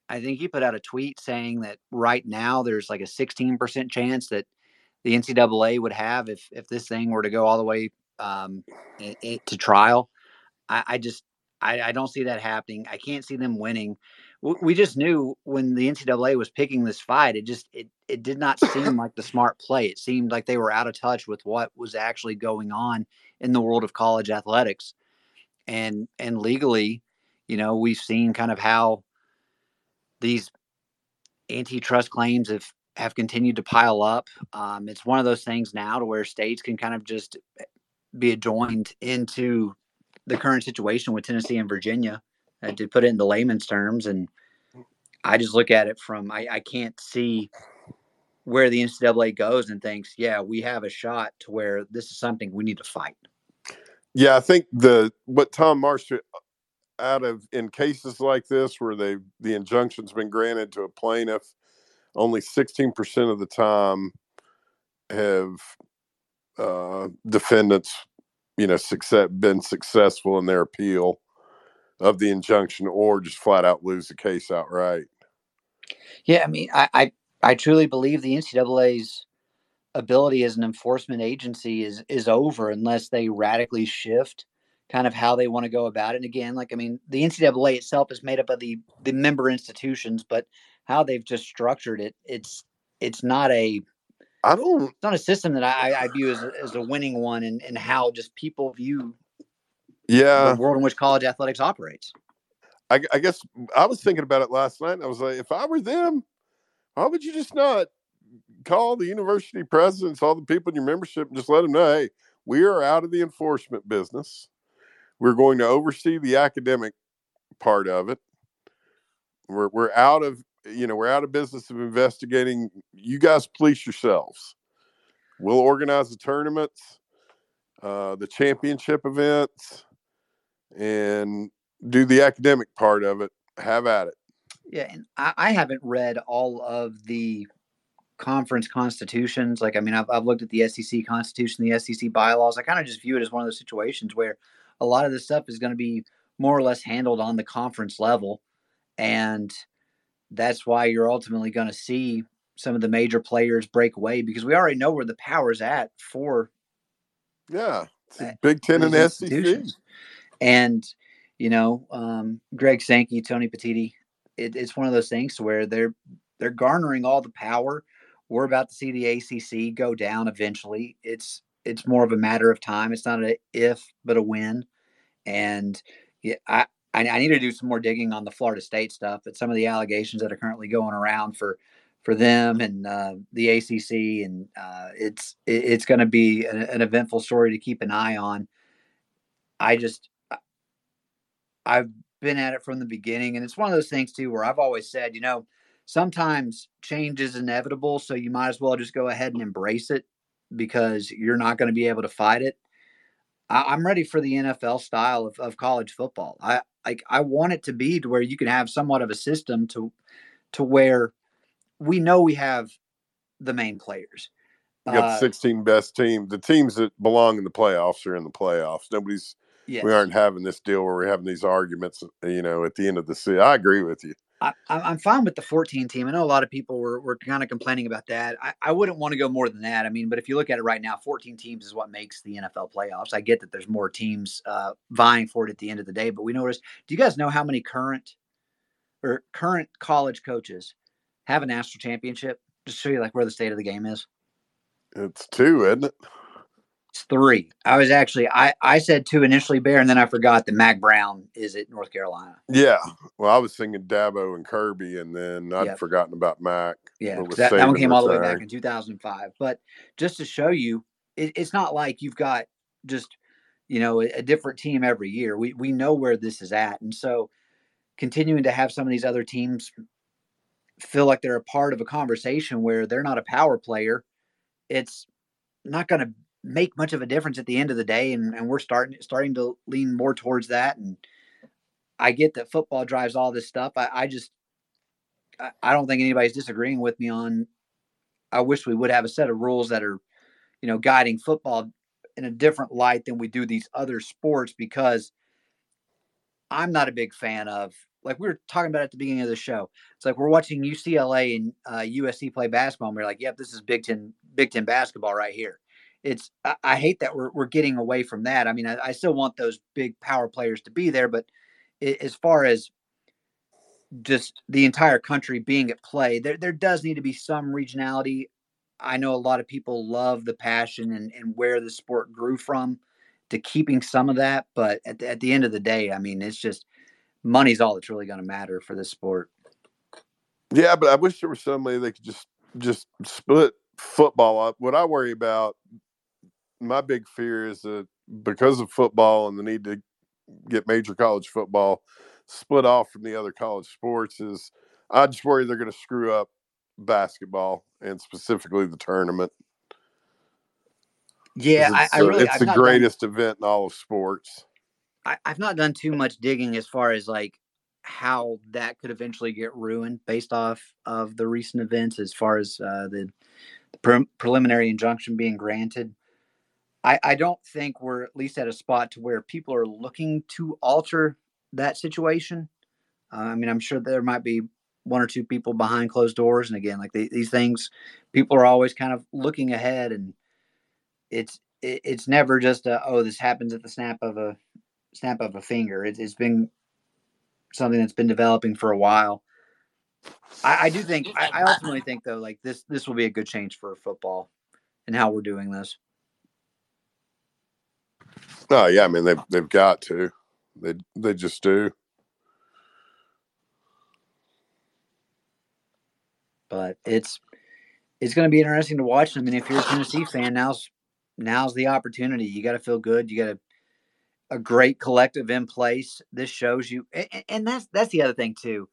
I think he put out a tweet saying that right now there's like a 16% chance that the NCAA would have if if this thing were to go all the way um, it, it, to trial. I, I just I, I, don't see that happening. I can't see them winning. We, just knew when the NCAA was picking this fight, it just it it did not seem like the smart play. It seemed like they were out of touch with what was actually going on in the world of college athletics, and and legally, you know, we've seen kind of how these antitrust claims have have continued to pile up. Um, it's one of those things now to where states can kind of just be adjoined into the current situation with Tennessee and Virginia, uh, to put it into layman's terms. And I just look at it from I, I can't see where the NCAA goes and thinks, yeah, we have a shot to where this is something we need to fight. Yeah, I think the what Tom Mars out of in cases like this where they the injunction's been granted to a plaintiff, only sixteen percent of the time have uh, defendants, you know, success been successful in their appeal of the injunction, or just flat out lose the case outright. Yeah, I mean, I I, I truly believe the NCAA's ability as an enforcement agency is is over unless they radically shift kind of how they want to go about it. And again, like I mean, the NCAA itself is made up of the the member institutions, but how they've just structured it, it's it's not a I don't it's not a system that I, I view as a, as a winning one, and and how just people view yeah the world in which college athletics operates. I, I guess I was thinking about it last night. I was like, if I were them, why would you just not call the university presidents, all the people in your membership, and just let them know, hey, we are out of the enforcement business. We're going to oversee the academic part of it. We're we're out of you know we're out of business of investigating. You guys police yourselves. We'll organize the tournaments, uh, the championship events, and do the academic part of it. Have at it. Yeah, and I, I haven't read all of the conference constitutions. Like, I mean, I've, I've looked at the SEC constitution, the SEC bylaws. I kind of just view it as one of those situations where a lot of this stuff is going to be more or less handled on the conference level. And that's why you're ultimately going to see some of the major players break away because we already know where the power's at for yeah Big Ten and SEC. And you know, um, Greg Sankey, Tony Petitti, it, it's one of those things where they're they're garnering all the power. We're about to see the ACC go down eventually. It's it's more of a matter of time. It's not a if, but a when. And yeah, I, I, I need to do some more digging on the Florida State stuff. But some of the allegations that are currently going around for for them and uh, the ACC, and uh, it's it, it's going to be an, an, eventful story to keep an eye on. I just I've been at it from the beginning, and it's one of those things too where I've always said, you know, sometimes change is inevitable, so you might as well just go ahead and embrace it because you're not going to be able to fight it. I, am ready for the NFL style of, of college football. I like I want it to be to where you can have somewhat of a system to to where we know we have the main players. You got uh, the 16 best team. The teams that belong in the playoffs are in the playoffs. Nobody's. Yes. We aren't having this deal where we're having these arguments. You know, at the end of the season. I agree with you. I, am fine with the 14 team. I know a lot of people were, were kind of complaining about that. I, I wouldn't want to go more than that. I mean, but if you look at it right now, 14 teams is what makes the NFL playoffs. I get that there's more teams uh, vying for it at the end of the day, but we noticed. Do you guys know how many current or current college coaches have a national championship? Just show you like where the state of the game is. It's two, isn't it? It's three. I was actually I I said two initially, Bear, and then I forgot that Mack Brown is at North Carolina. Yeah. Well, I was thinking Dabo and Kirby, and then I'd yep. forgotten about Mack. Yeah, that, that, one came all the way back in 2005. But just to show you, it, it's not like you've got just you know a, a different team every year. We we know where this is at, and so continuing to have some of these other teams feel like they're a part of a conversation where they're not a power player, it's not going to make much of a difference at the end of the day and, and we're starting starting to lean more towards that and i get that football drives all this stuff i, I just I, I don't think anybody's disagreeing with me on i wish we would have a set of rules that are you know guiding football in a different light than we do these other sports because i'm not a big fan of like we were talking about at the beginning of the show it's like we're watching ucla and uh, usc play basketball and we're like yep this is big ten big ten basketball right here it's I, I hate that we're we're getting away from that. I mean, I, I still want those big power players to be there, but it, as far as just the entire country being at play, there there does need to be some regionality. I know a lot of people love the passion and, and where the sport grew from to keeping some of that, but at the, at the end of the day, I mean, it's just money's all that's really going to matter for this sport. Yeah, but I wish there was somebody that could just just split football up. What I worry about, my big fear is that because of football and the need to get major college football split off from the other college sports, is I just worry they're going to screw up basketball and specifically the tournament. Yeah, I, I uh, really it's I've the not done greatest event in all of sports. I, I've not done too much digging as far as like how that could eventually get ruined based off of the recent events as far as uh, the, the pre- preliminary injunction being granted. I, I don't think we're at least at a spot to where people are looking to alter that situation. Uh, I mean, I'm sure there might be one or two people behind closed doors, and again, like the, these things, people are always kind of looking ahead, and it's it, it's never just a, oh this happens at the snap of a snap of a finger. It, it's been something that's been developing for a while. I, I do think I, I ultimately think though like this this will be a good change for football and how we're doing this. Oh yeah, I mean they've they've got to. They they just do. But it's it's going to be interesting to watch. I mean, if you're a Tennessee fan, now's now's the opportunity. You got to feel good. You got a a great collective in place. This shows you, and, and that's that's the other thing too.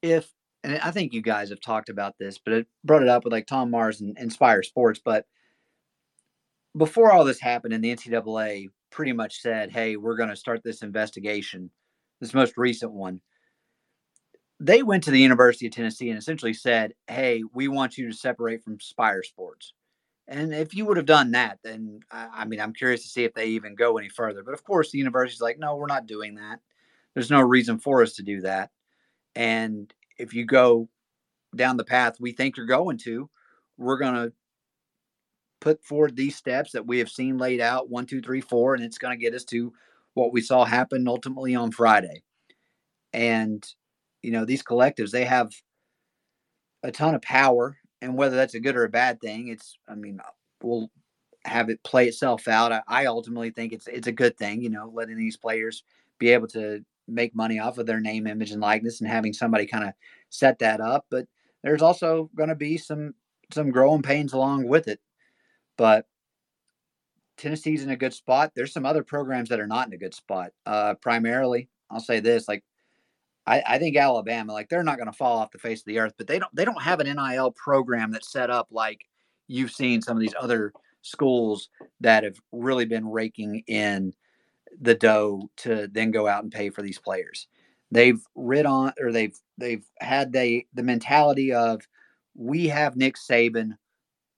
If and I think you guys have talked about this, but it brought it up with like Tom Mars and Inspire Sports. But before all this happened, in the NCAA pretty much said, "Hey, we're going to start this investigation." This most recent one, they went to the University of Tennessee and essentially said, "Hey, we want you to separate from Spyre Sports." And if you would have done that, then I, mean, I'm curious to see if they even go any further. But of course, the university's like, "No, we're not doing that. There's no reason for us to do that." And if you go down the path we think you're going to, we're going to put forward these steps that we have seen laid out one, two, three, four, and it's going to get us to what we saw happen ultimately on Friday. And, you know, these collectives, they have a ton of power. And whether that's a good or a bad thing, it's, I mean, we'll have it play itself out. I, I ultimately think it's it's a good thing, you know, letting these players be able to make money off of their name, image, and likeness, and having somebody kind of set that up. But there's also going to be some some growing pains along with it. But Tennessee's in a good spot. There's some other programs that are not in a good spot. Uh, primarily, I'll say this: like, I, I think Alabama, like, they're not going to fall off the face of the earth, but they don't they don't have an NIL program that's set up like you've seen some of these other schools that have really been raking in the dough to then go out and pay for these players. They've rid on or they've they've had they the mentality of we have Nick Saban,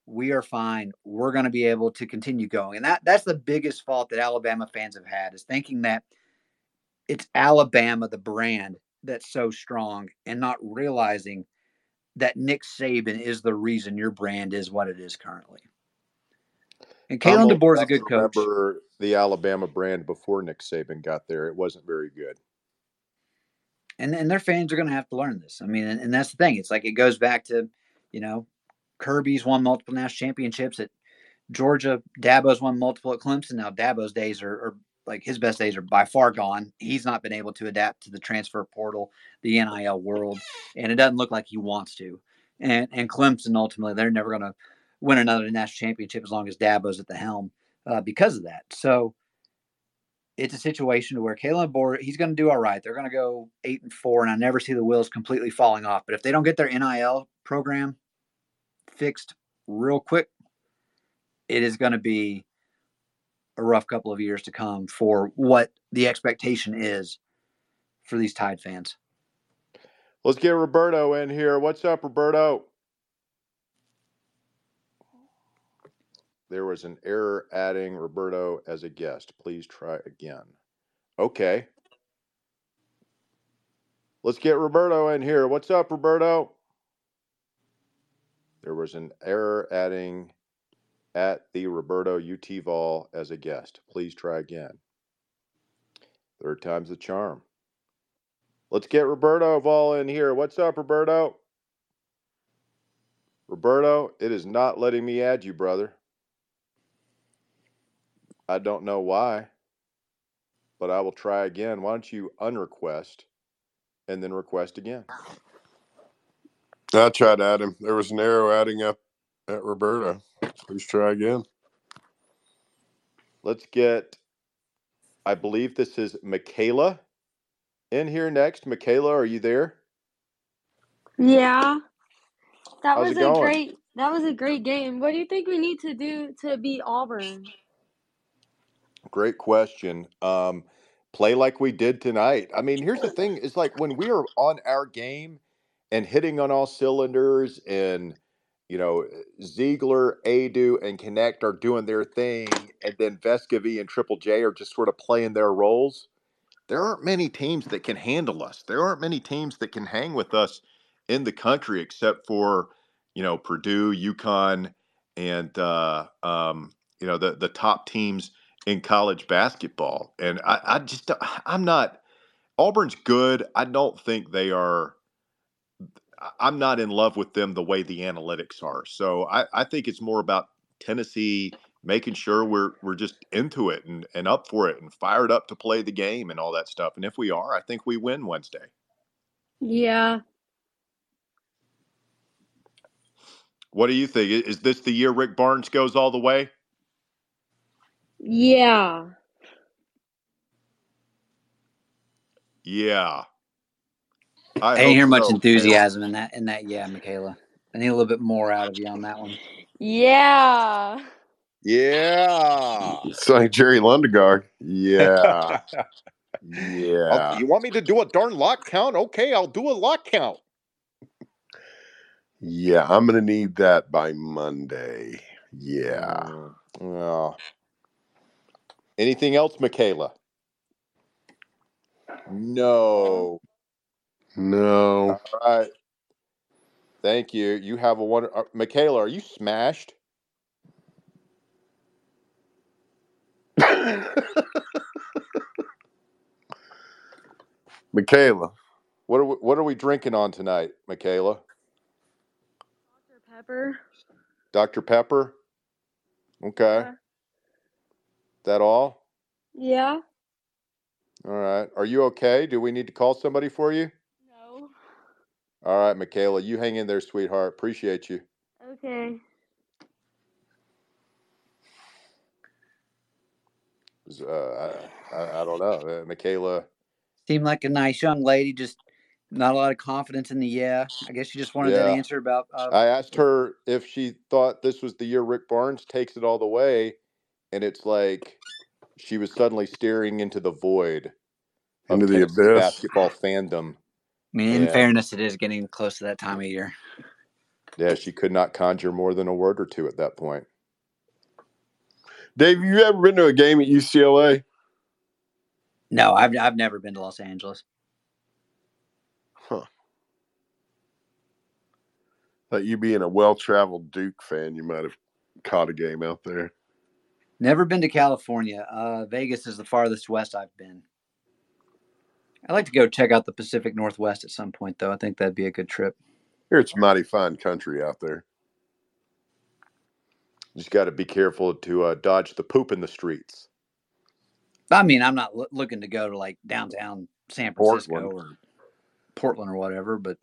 we are fine. We're going to be able to continue going. And that that's the biggest fault that Alabama fans have had is thinking that it's Alabama the brand that's so strong and not realizing that Nick Saban is the reason your brand is what it is currently. And Kalen DeBoer is a good coach. remember the Alabama brand before Nick Saban got there. It wasn't very good. and and their fans are going to have to learn this. I mean, and, and that's the thing. It's like it goes back to, you know, Kirby's won multiple national championships at Georgia. Dabo's won multiple at Clemson. Now Dabo's days are, are like his best days are by far gone. He's not been able to adapt to the transfer portal, the NIL world, and it doesn't look like he wants to. And and Clemson ultimately they're never going to win another national championship as long as Dabo's at the helm uh, because of that. So it's a situation where Kalen DeBoer he's going to do all right. They're going to go eight and four, and I never see the wheels completely falling off. But if they don't get their NIL program fixed real quick, it is going to be a rough couple of years to come for what the expectation is for these Tide fans. Let's get Roberto in here. What's up, Roberto? There was an error adding Roberto as a guest. Please try again. Okay. Let's get Roberto in here. What's up, Roberto? There was an error adding at the Roberto UT Vol as a guest. Please try again. Third time's the charm. Let's get Roberto Vol in here. What's up, Roberto? Roberto, it is not letting me add you, brother. I don't know why, but I will try again. Why don't you unrequest and then request again? I tried to add him. There was an arrow adding up at Roberta. Please try again. Let's get, I believe this is Michaela in here next. Michaela, are you there? Yeah, that How's was a going? great that was a great game. What do you think we need to do to beat Auburn? Great question. Um, play like we did tonight. I mean, here's the thing: is like when we are on our game and hitting on all cylinders, and you know, Zeigler, Aidoo, and Knecht are doing their thing, and then Vescovi and Triple J are just sort of playing their roles. There aren't many teams that can handle us. There aren't many teams that can hang with us in the country, except for you know Purdue, UConn, and uh, um, you know the the top teams in college basketball. And I, I just I'm not Auburn's good. I don't think they are. I'm not in love with them the way the analytics are. So I, I think it's more about Tennessee making sure we're we're just into it and, and up for it and fired up to play the game and all that stuff. And if we are, I think we win Wednesday. Yeah, What do you think? Is this the year Rick Barnes goes all the way? yeah. Yeah. I I didn't hear much so. enthusiasm in that. In that, yeah, Michaela. I need a little bit more out of you on that one. Yeah. Yeah. It's like Jerry Lundegaard. Yeah. Oh, Yeah. you want me to do a darn lock count? Okay, I'll do a lock count. Yeah. I'm going to need that by Monday. Yeah. Mm, yeah. Anything else, Michaela? No. No. All right. Thank you. You have a one. Uh, Michaela, are you smashed? Michaela. What are we, what are we drinking on tonight, Michaela? Dr. Pepper. Dr. Pepper. Okay. Yeah. That all? Yeah. All right. Are you okay? Do we need to call somebody for you? No. All right, Michaela. You hang in there, sweetheart. Appreciate you. Okay. Uh, I, I, I don't know. Uh, Michaela. Seemed like a nice young lady, just not a lot of confidence in the yeah. I guess she just wanted that answer about uh, I asked her if she thought this was the year Rick Barnes takes it all the way, and it's like she was suddenly staring into the void Into the abyss. basketball fandom. I mean, in fairness, it is getting close to that time of year. yeah, she could not conjure more than a word or two at that point. Dave, you ever been to a game at UCLA? No, I've I've never been to Los Angeles. Huh. Thought you being a well traveled Duke fan, you might have caught a game out there. Never been to California. Uh, Vegas is the farthest west I've been. I'd like to go check out the Pacific Northwest at some point, though. I think that'd be a good trip. Here it's mighty fine country out there. Just got to be careful to uh, dodge the poop in the streets. I mean, I'm not loo- looking to go to like downtown San Francisco Portland. or Portland or whatever, but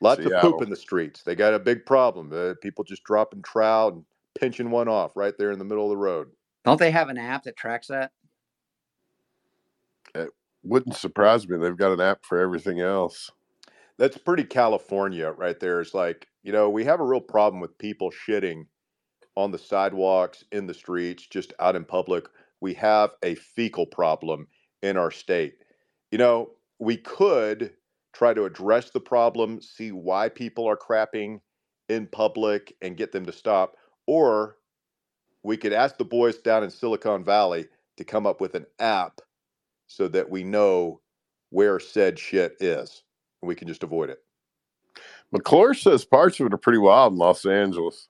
Lots of poop in the streets. They got a big problem. Uh, people just dropping trout and pinching one off right there in the middle of the road. don't they have an app that tracks that? Wouldn't surprise me. They've got an app for everything else. That's pretty California right there. It's like, you know, we have a real problem with people shitting on the sidewalks, in the streets, just out in public. We have a fecal problem in our state. You know, we could try to address the problem, see why people are crapping in public and get them to stop, or we could ask the boys down in Silicon Valley to come up with an app so that we know where said shit is and we can just avoid it. McClure says parts of it are pretty wild in Los Angeles.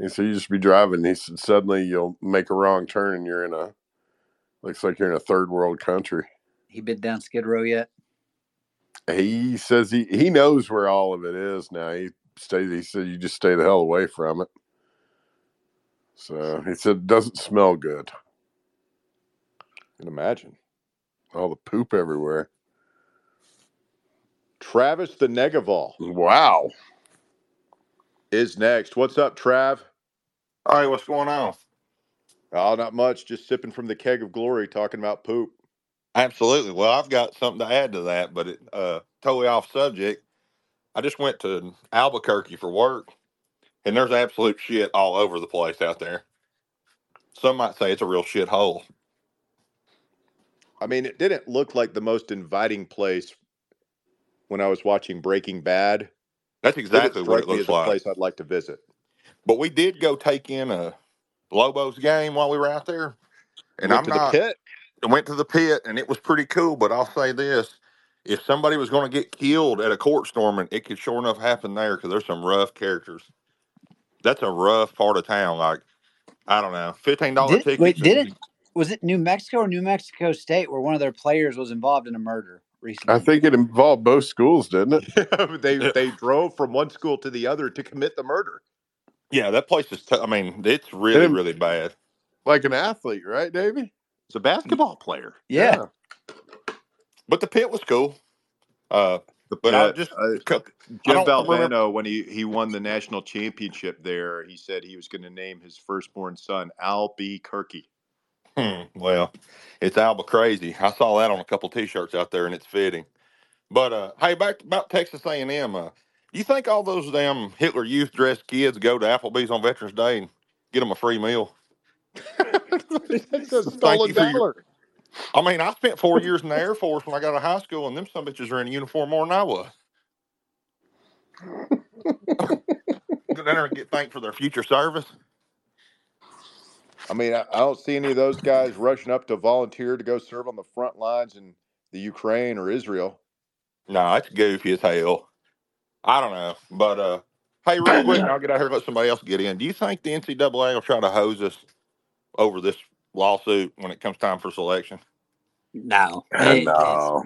He said you just be driving. He said suddenly you'll make a wrong turn and you're in a looks like you're in a third world country. He been down Skid Row yet? He says he he knows where all of it is now. He stays. He said you just stay the hell away from it. So he said it doesn't smell good. can imagine. All the poop everywhere. Travis the Negaval Wow. is next. What's up, Trav? All right, what's going on? Oh, not much. Just sipping from the keg of glory, talking about poop. Absolutely. Well, I've got something to add to that, but it uh totally off subject. I just went to Albuquerque for work, and there's absolute shit all over the place out there. Some might say it's a real shit hole. I mean, it didn't look like the most inviting place when I was watching Breaking Bad. That's Didn't exactly what it looks as a like. place I'd like to visit. But we did go take in a Lobos game while we were out there, and Went I'm to the not. pit. went to the pit and it was pretty cool. But I'll say this: if somebody was going to get killed at a court storming, it could sure enough happen there because there's some rough characters. That's a rough part of town. Like I don't know, fifteen dollar tickets. wait, did and- it? Was it New Mexico or New Mexico State where one of their players was involved in a murder recently? I think it involved both schools, didn't it? they they drove from one school to the other to commit the murder. Yeah, that place is. T- I mean, it's really, And- really bad. Like an athlete, right, Davey? It's a basketball player. yeah. But the pit was cool. Uh, The but I just uh, co- I Jim don't remember- Valvano, when he, he won the national championship there, he said he was going to name his firstborn son Al B. Kirky. Hmm, well, it's Alba crazy. I saw that on a couple T-shirts out there, and it's fitting. But uh, hey, back about Texas A&M. Uh, you think all those damn Hitler Youth dressed kids go to Applebee's on Veterans Day and get them a free meal? That's a Thank stolen you for your- I mean, I spent four years in the Air Force when I got out of high school, and them some bitches are in uniform more than I was. Go down there and get thanked for their future service. I mean, I, I don't see any of those guys rushing up to volunteer to go serve on the front lines in the Ukraine or Israel. No, it's goofy as hell. I don't know, but uh, hey, real quick, I'll get out here and let somebody else get in. Do you think the NCAA will try to hose us over this lawsuit when it comes time for selection? No. It- no.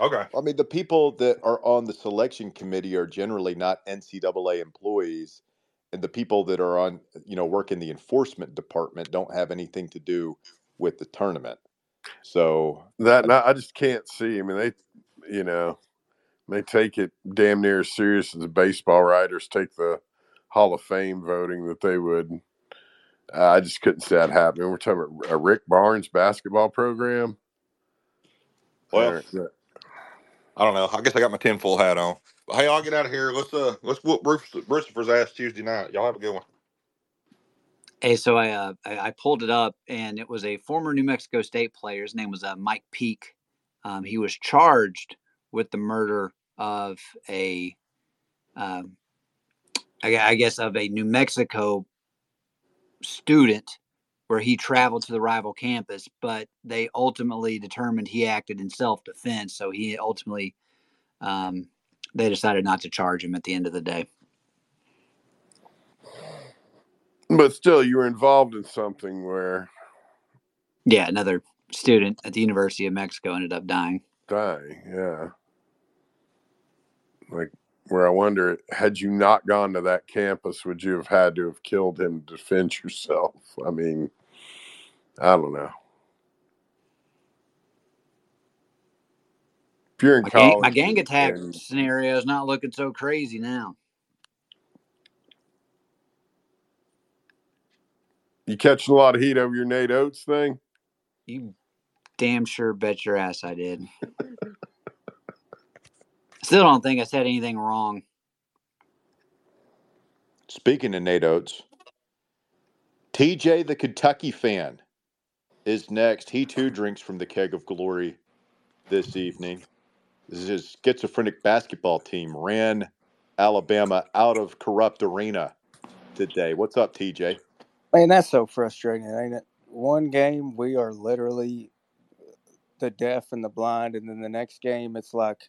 Okay. I mean, the people that are on the selection committee are generally not NCAA employees, and the people that are on, you know, work in the enforcement department don't have anything to do with the tournament. So That no, I just can't see. I mean, they, you know, they take it damn near as serious as the baseball writers take the Hall of Fame voting that they would. Uh, I just couldn't see that happening. We're talking about a Rick Barnes basketball program. Well, I don't know. I guess I got my tinfoil hat on. Hey, I'll get out of here. Let's uh, let's whoop Brucifer's ass Tuesday night. Y'all have a good one. Hey, so I, uh, I I pulled it up, and it was a former New Mexico State player. His name was uh, Mike Peake. Um, he was charged with the murder of a, um, I, I guess, of a New Mexico student, where he traveled to the rival campus. But they ultimately determined he acted in self defense. So he ultimately, um, they decided not to charge him at the end of the day. But still, you were involved in something where Yeah, another student at the University of Mexico ended up dying. dying, yeah. Like where I wonder, had you not gone to that campus, would you have had to have killed him to defend yourself? I mean, I don't know. If you're in My gang, college, my gang attack and scenario is not looking so crazy now. you catching a lot of heat over your Nate Oats thing, You damn sure bet your ass I did. Still don't think I said anything wrong. Speaking of Nate Oats, TJ the Kentucky fan is next. He too drinks from the keg of glory this evening. This is his schizophrenic basketball team ran Alabama out of corrupt arena today. What's up, TJ? Man, that's so frustrating, ain't it? One game we are literally the deaf and the blind, and then the next game it's like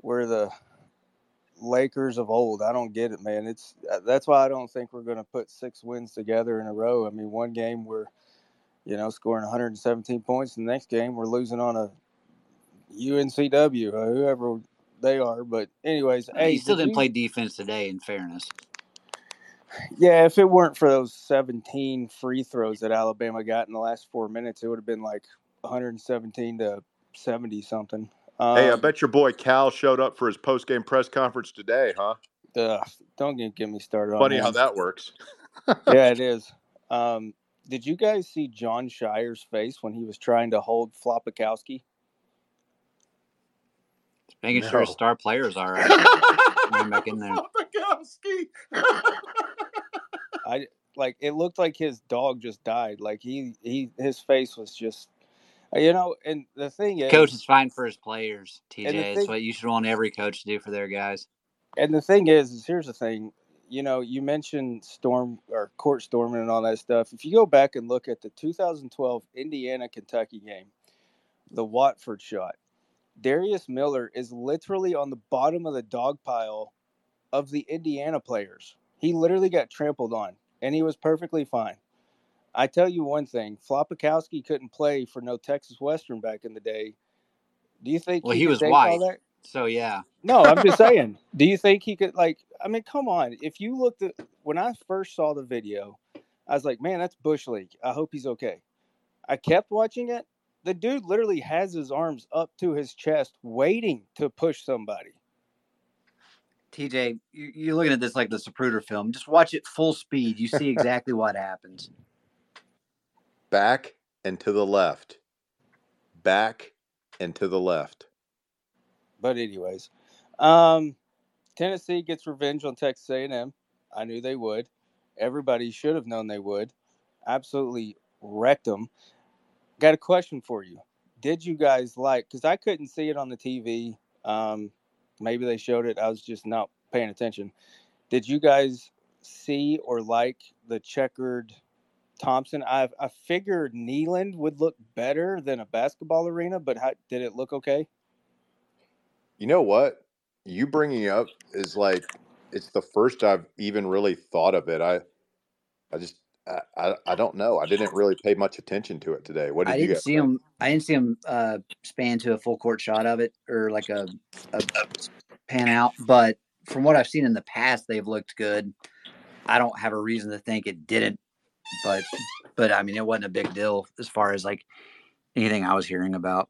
we're the Lakers of old. I don't get it, man. It's uh, that's why I don't think we're going to put six wins together in a row. I mean, one game we're, you know, scoring 117 points. The next game we're losing on a UNCW, or whoever they are. But anyways, Uh, hey, he still did didn't you? play defense today. In fairness, Yeah, if it weren't for those 17 free throws that Alabama got in the last four minutes, it would have been like 117 to 70 something. Hey, I Um, bet your boy Cal showed up for his post game press conference today, huh? ugh, don't get, get me started on Funny how that works. Yeah, it is. Um, did you guys see Jon Scheyer's face when he was trying to hold Flopakowski? Making sure his star players are uh, right. Back in there. I like it looked like his dog just died. Like he he his face was just uh, you know. And the thing is, Coach is fine for his players. TJ, And it's thing- what you should want every coach to do for their guys. and the thing is, is here's the thing. You know, you mentioned storm or court storming and all that stuff. If you go back and look at the 2012 Indiana Kentucky game, the Watford shot, Darius Miller is literally on the bottom of the dog pile of the Indiana players. He literally got trampled on, and he was perfectly fine. I tell you one thing: Flopakowski couldn't play for no Texas Western back in the day. Do you think Well, he, he was white. So yeah, No, I'm just saying. Do you think he could like? I mean, come on. If you looked at when I first saw the video, I was like, man, that's bush league. I hope he's okay. I kept watching it. The dude literally has his arms up to his chest, waiting to push somebody. TJ, you- you're looking at this like the Zapruder film. Just watch it full speed. You see exactly what happens. Back and to the left. Back and to the left. But anyways, um, Tennessee gets revenge on Texas A&M. I knew they would. Everybody should have known they would. Absolutely wrecked them. Got a question for you. Did you guys like? Because I couldn't see it on the TV. Um, maybe they showed it. I was just not paying attention. Did you guys see or like the checkered Thompson? I I figured Neyland would look better than a basketball arena, but how, did it look okay? You know what? You bringing up is like it's the first I've even really thought of it. I, I just I, I, I don't know. I didn't really pay much attention to it today. What did I you didn't guys see think? him. I didn't see him uh, span to a full court shot of it or like a, a pan out. But from what I've seen in the past, they've looked good. I don't have a reason to think it didn't. But but I mean, it wasn't a big deal as far as like anything I was hearing about.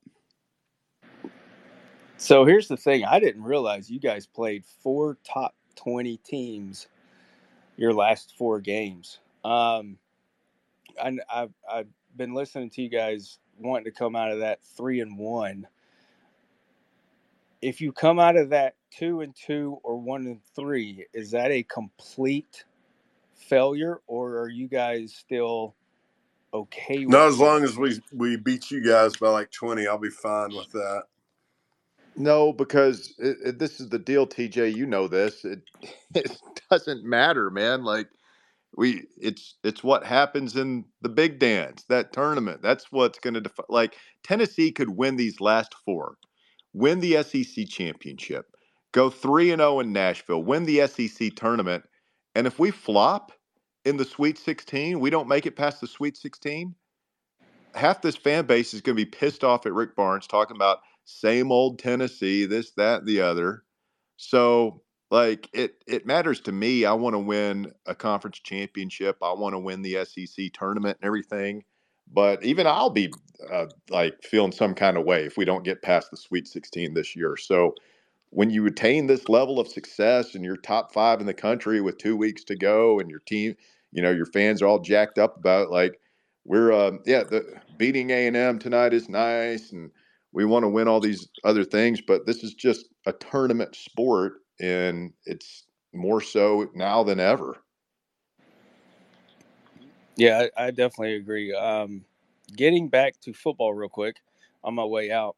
So here's the thing: I didn't realize you guys played four top twenty teams your last four games. Um, I, I've I've been listening to you guys wanting to come out of that three and one. If you come out of that two and two or one and three, is that a complete failure, or are you guys still okay with Not as it? long as we we beat you guys by like twenty, I'll be fine with that. No, because it, it, this is the deal, TJ. You know this. It it doesn't matter, man. Like we, it's it's what happens in the big dance, that tournament. That's what's going to define. Like Tennessee could win these last four, win the SEC championship, go three and zero in Nashville, win the SEC tournament, and if we flop in the Sweet Sixteen, we don't make it past the Sweet Sixteen. Half this fan base is going to be pissed off at Rick Barnes talking about same old Tennessee, this, that, the other. So, like, it it matters to me. I want to win a conference championship. I want to win the SEC tournament and everything. But even I'll be uh, like feeling some kind of way if we don't get past the Sweet 16 this year. So, when you attain this level of success and you're top five in the country with two weeks to go, and your team, you know, your fans are all jacked up about it, like we're, uh, yeah, the beating A and M tonight is nice, and we want to win all these other things, but this is just a tournament sport, and it's more so now than ever. Yeah, I, I definitely agree. Um, getting back to football real quick on my way out.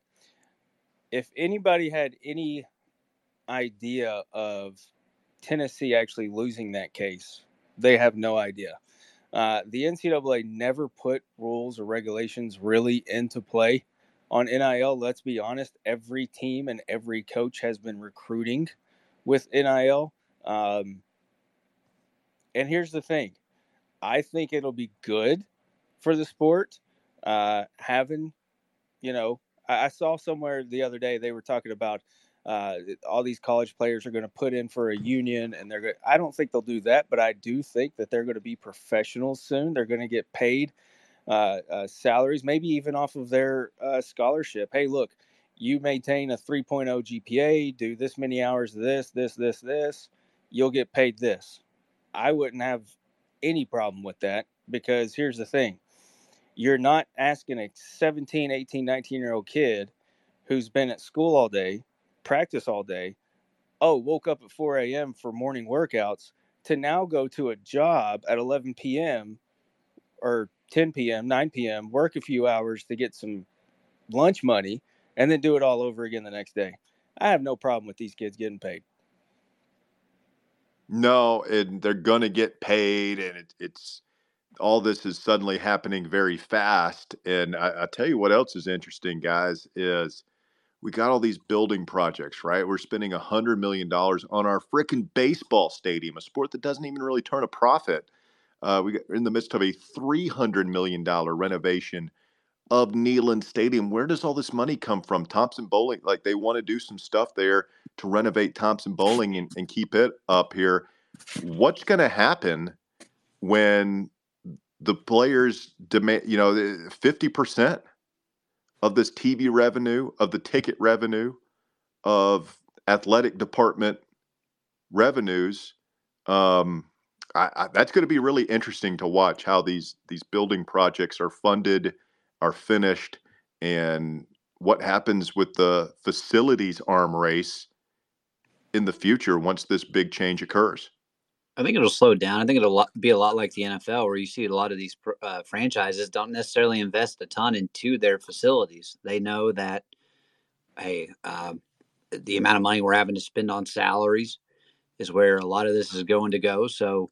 If anybody had any idea of Tennessee actually losing that case, they have no idea. Uh, the NCAA never put rules or regulations really into play on NIL. Let's be honest, every team and every coach has been recruiting with NIL. Um, and here's the thing I think it'll be good for the sport uh, having, you know, I, I saw somewhere the other day they were talking about uh, all these college players are going to put in for a union, and they're. Go- I don't think they'll do that, but I do think that they're going to be professionals soon. They're going to get paid uh, uh, salaries, maybe even off of their uh, scholarship. Hey, look, you maintain a 3.0 GPA, do this many hours of this, this, this, this, you'll get paid this. I wouldn't have any problem with that because here's the thing you're not asking a 17, 18, 19 year old kid who's been at school all day, practice all day, oh, woke up at 4 a.m. for morning workouts to now go to a job at 11 p.m. or 10 p.m., 9 p.m., work a few hours to get some lunch money, and then do it all over again the next day. I have no problem with these kids getting paid. No, and they're gonna get paid, and it, it's all this is suddenly happening very fast. And I, I tell you what else is interesting, guys, is we got all these building projects, right? We're spending a hundred million dollars on our freaking baseball stadium, a sport that doesn't even really turn a profit. Uh, we got in the midst of a three hundred million dollar renovation of Neyland Stadium. Where does all this money come from? Thompson-Boling, like they want to do some stuff there to renovate Thompson-Boling and, and keep it up here. What's going to happen when the players demand, you know, fifty percent of this TV revenue, of the ticket revenue, of athletic department revenues? Um, I, I, that's going to be really interesting to watch how these these building projects are funded, are finished, and what happens with the facilities arm race in the future once this big change occurs. I think it'll slow down. I think it'll be a lot like the NFL, where you see a lot of these uh, franchises don't necessarily invest a ton into their facilities. They know that, hey, uh, the amount of money we're having to spend on salaries is where a lot of this is going to go. So,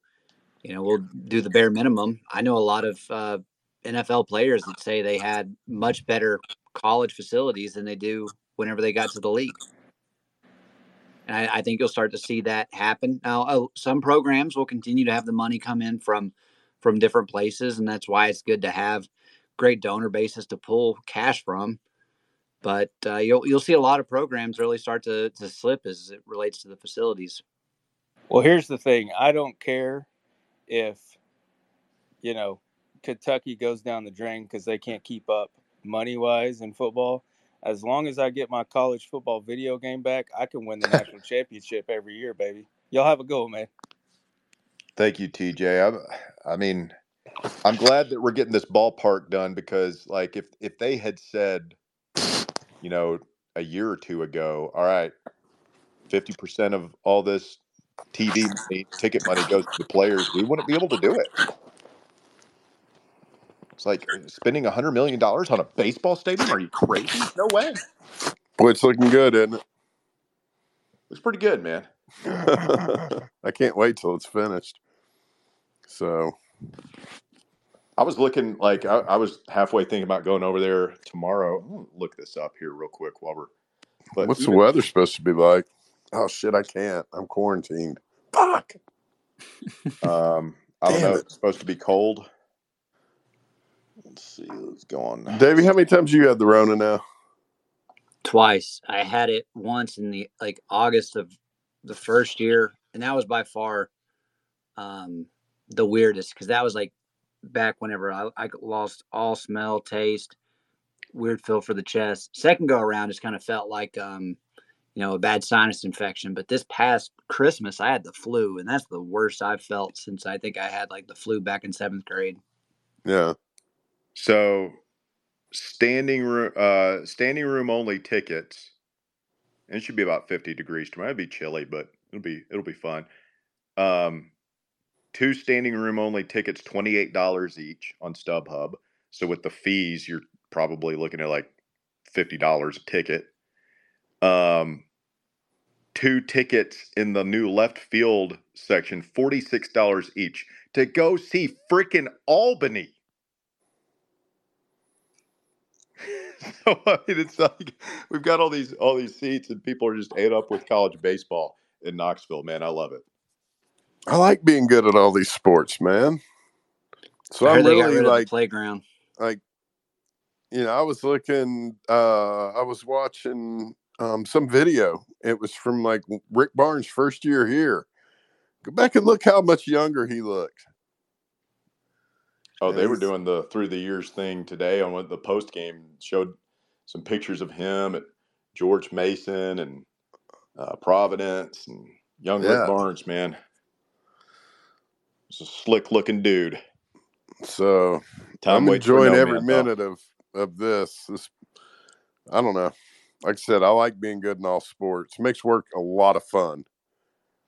you know, we'll do the bare minimum. I know a lot of uh, NFL players that say they had much better college facilities than they do whenever they got to the league. And I, I think you'll start to see that happen. Now, uh, some programs will continue to have the money come in from from different places, and that's why it's good to have great donor bases to pull cash from. But uh, you'll you'll see a lot of programs really start to to slip as it relates to the facilities. Well, here's the thing: I don't care if you know Kentucky goes down the drain because they can't keep up money wise in football as long as I get my college football video game back, I can win the national championship every year, baby. Y'all have a go, man. Thank you, TJ. I, I mean, I'm glad that we're getting this ballpark done because, like, if if they had said, you know, a year or two ago, all right, fifty percent of all this TV money, ticket money goes to the players, we wouldn't be able to do it. It's like uh, spending a hundred million dollars on a baseball stadium. Are you crazy? No way. Boy, it's looking good, isn't it? It's pretty good, man. I can't wait till it's finished. So, I was looking like I, I was halfway thinking about going over there tomorrow. I'm gonna look this up here real quick while we're. But what's even, the weather supposed to be like? Oh shit! I can't. I'm quarantined. Fuck. Um, I don't know. It. It's supposed to be cold. Let's see. Let's go on. Davey, how many times you had the Rona now? Twice. I had it once in the like August of the first year, and that was by far um the weirdest because that was like back whenever I, I lost all smell, taste, weird feel for the chest. Second go around just kind of felt like um you know a bad sinus infection. But this past Christmas I had the flu, and that's the worst I've felt since I think I had like the flu back in seventh grade. Yeah. So standing room uh standing room only tickets. And it should be about 50 degrees tomorrow. It'll be chilly, but it'll be it'll be fun. Um two standing room only tickets, $28 each on StubHub. So with the fees, you're probably looking at like $50 a ticket. Um two tickets in the new left field section, $46 each to go see freaking Albany. So I mean, it's like we've got all these all these seats, and people are just ate up with college baseball. in Knoxville, man. I love it. I like being good at all these sports, man. So I I'm heard they got really rid the like playground. like you know, I was looking uh I was watching um some video. It was from like Rick Barnes' first year here. Go back and look how much younger he looked. Oh, they were doing the through the years thing today on the post game showed some pictures of him at George Mason and uh, Providence and young Rick yeah. Barnes, man. He's a slick looking dude. So Time I'm enjoying no every man, minute of of this. This I don't know. Like I said, I like being good in all sports. makes work a lot of fun.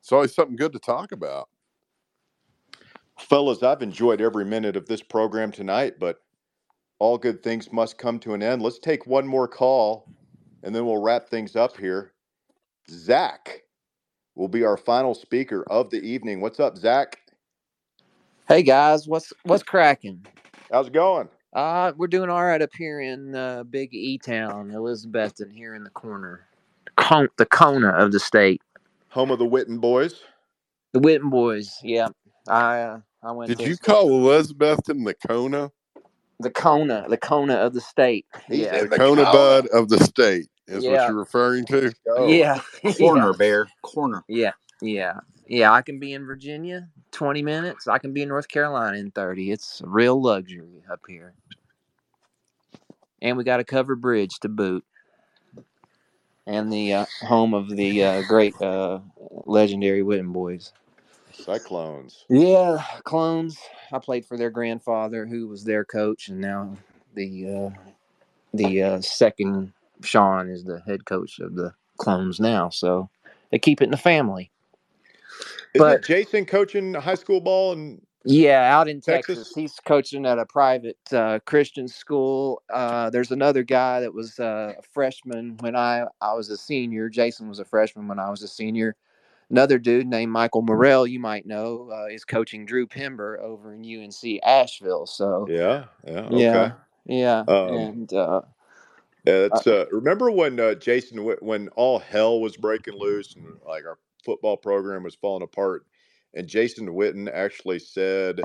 It's always something good to talk about. Fellas, I've enjoyed every minute of this program tonight, but all good things must come to an end. Let's take one more call and then we'll wrap things up here. Zach will be our final speaker of the evening. What's up, Zach? Hey guys, what's what's cracking? How's it going? Uh, we're doing all right up here in uh, Big E Town, Elizabethton, here in the corner, Con- the Kona of the state. Home of the Witten boys. The Witten boys. Yeah, I uh, I went Did to you call Elizabethton the Kona? the Kona, the Kona of the state. Yeah, The the Kona Kona. Bud of the state is what you're referring to. Go. yeah, yeah, Corner, Bear. Corner. yeah, yeah, yeah. I can be in Virginia twenty minutes. I can be in North Carolina in thirty. It's a real luxury up here, and we got a covered bridge to boot. and the uh, home of the uh, great uh, legendary Witten boys. Cyclones. Yeah, clones. I played for their grandfather, who was their coach, and now the uh, the uh, second Sean is the head coach of the clones now. So they keep it in the family. Isn't But Jason coaching high school ball and yeah, out in Texas? Texas, he's coaching at a private uh, Christian school. Uh, there's another guy that was uh, a freshman when I I was a senior. Jason was a freshman when I was a senior. Another dude named Michael Morrell, you might know, uh, is coaching Drew Pember over in UNC Asheville. So Yeah, yeah, yeah, okay. yeah, Um, and uh, Yeah, uh, that's uh, remember when uh, Jason when all hell was breaking loose and like our football program was falling apart, and Jason Witten actually said